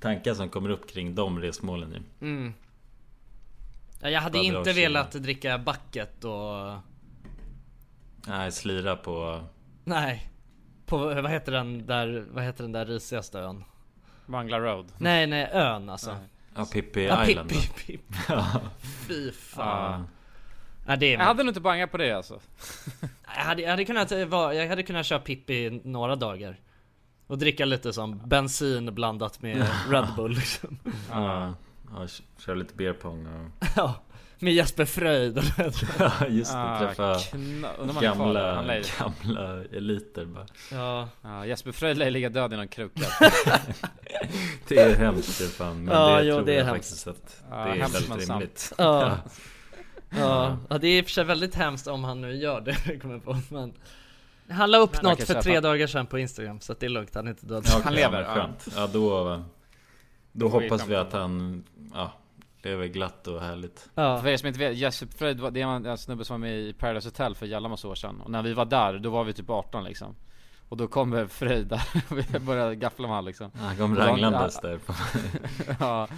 Speaker 3: tankar som kommer upp kring de resmålen ju.
Speaker 2: Mm. Ja, jag hade inte velat dricka bucket och...
Speaker 3: Nej, slira på...
Speaker 2: Nej. På, vad heter den där, vad heter den där risigaste ön?
Speaker 1: Bangla Road.
Speaker 2: Nej, nej, ön alltså.
Speaker 3: Ja, Pippi
Speaker 2: Ja,
Speaker 3: Island
Speaker 2: Pippi. Pippi.
Speaker 3: Ja.
Speaker 2: Fy fan.
Speaker 3: Ja.
Speaker 2: Ja, det är
Speaker 1: Jag hade nog inte bangat på det alltså.
Speaker 2: Jag hade, jag hade kunnat eh, jag hade kunnat köra Pippi några dagar. Och dricka lite som bensin blandat med [laughs] Red Bull liksom.
Speaker 3: Ja, ja kör lite beer pong och...
Speaker 2: Ja, med Jesper Fröjd och
Speaker 3: Ja just det,
Speaker 1: Ah,
Speaker 3: träffa gamla, gamla eliter bara.
Speaker 2: Ja.
Speaker 1: ja Jesper Fröjd lär ligga död i någon kruka. [laughs]
Speaker 3: Det är hemskt det fan, men
Speaker 2: Ja,
Speaker 3: det
Speaker 2: jo,
Speaker 3: tror
Speaker 2: det är
Speaker 3: jag
Speaker 2: hemskt.
Speaker 3: faktiskt att
Speaker 1: Ja,
Speaker 3: det är väldigt rimligt.
Speaker 2: Ja. Ja. ja, det är i och för sig väldigt hemskt om han nu gör det, [laughs] kommer på. Men han la upp
Speaker 1: Men
Speaker 2: något för tre dagar sedan på Instagram, så att det är lugnt, han är inte död.
Speaker 3: Ja, okej,
Speaker 1: Han lever, ja.
Speaker 3: skönt. Ja då, då hoppas vi att han, ja, lever glatt och härligt.
Speaker 2: Ja.
Speaker 1: För er som inte vet, Jesper Fröjd var, det är en snubbe som var med i Paradise Hotel för jävla massa år sedan. Och när vi var där, då var vi typ 18 liksom. Och då kommer Fröjd där och [laughs] vi började gaffla med han liksom.
Speaker 3: Han kom ranglandes
Speaker 1: ja,
Speaker 3: där. på- [laughs]
Speaker 1: ja,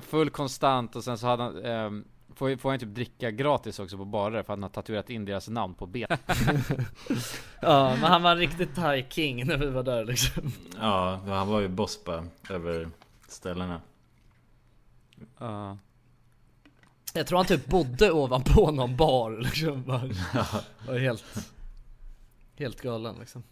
Speaker 1: full konstant och sen så hade han, ehm, får, får han typ dricka gratis också på barer för att han har tatuerat in deras namn på ben. [laughs]
Speaker 2: Ja, men han var riktigt thai king när vi var där liksom.
Speaker 3: Ja, han var ju boss bara över ställena.
Speaker 1: Ja.
Speaker 2: Jag tror han typ bodde ovanpå någon bar liksom. Bara, [laughs] var helt, helt galen liksom.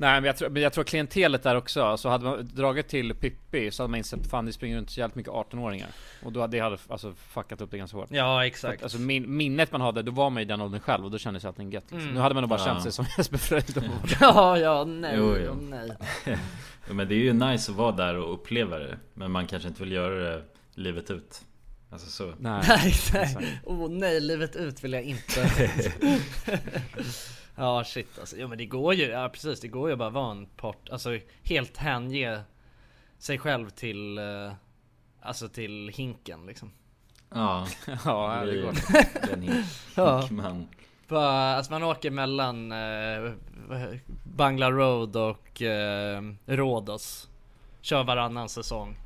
Speaker 1: Nej men jag tror, men jag tror klientelet där också, så hade man dragit till Pippi så hade man insett fan det springer runt så jävligt mycket 18-åringar Och då hade det hade alltså fuckat upp det ganska hårt
Speaker 2: Ja, exakt.
Speaker 1: att, Alltså min, minnet man hade, då var man i den åldern själv och då kändes allting gött liksom.
Speaker 2: Mm.
Speaker 1: Nu hade man nog bara
Speaker 3: Ja.
Speaker 1: känt sig som [laughs] Jesper Fröjd [laughs]
Speaker 2: Ja, ja, nej,
Speaker 3: Jo, jo.
Speaker 2: nej.
Speaker 3: Men det är ju nice att vara där och uppleva det. Men man kanske inte vill göra det livet ut. Alltså så.
Speaker 1: Nej, [laughs]
Speaker 2: Nej, nej. Oh nej, livet ut vill jag inte. [laughs] ja shit alltså. Jo men det går ju, ja precis. Det går ju bara vara en part, alltså helt hänge sig själv till, eh, alltså till hinken liksom.
Speaker 3: Ja, [laughs]
Speaker 1: Ja, det går.
Speaker 3: Den hink,
Speaker 2: Ja.
Speaker 3: hinkman.
Speaker 2: Bara, alltså man åker mellan eh, Bangla Road och eh, Rhodos. Kör varannan säsong.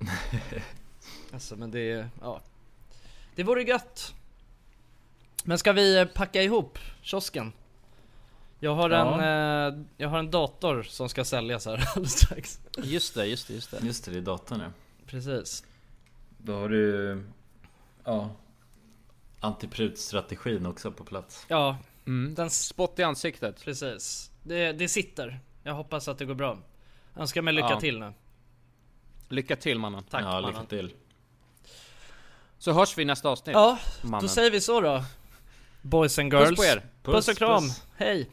Speaker 2: [laughs] Alltså men det, ja. Det vore gött. Men ska vi eh, packa ihop kiosken? Jag har,
Speaker 3: Ja.
Speaker 2: en, eh, jag har en dator som ska säljas här [laughs] alldeles strax.
Speaker 1: Just det, just det, just det
Speaker 3: Just det, det är datorn ja.
Speaker 2: Precis.
Speaker 3: Då har du Ja Antiprutstrategin också på plats.
Speaker 2: Ja,
Speaker 1: mm.
Speaker 2: den
Speaker 1: Spott i ansiktet
Speaker 2: precis. Det, det sitter. Jag hoppas att det går bra. Önskar mig lycka
Speaker 1: Ja.
Speaker 2: till nu.
Speaker 1: Lycka till mannen
Speaker 2: Tack
Speaker 3: ja, lycka
Speaker 2: mannen.
Speaker 3: till.
Speaker 1: Så hörs vi nästa avsnitt
Speaker 2: Ja,
Speaker 1: mannen.
Speaker 2: då säger vi så då. Boys and girls.
Speaker 1: Puss på er
Speaker 2: Puss, och kram.
Speaker 3: Puss.
Speaker 2: Hej.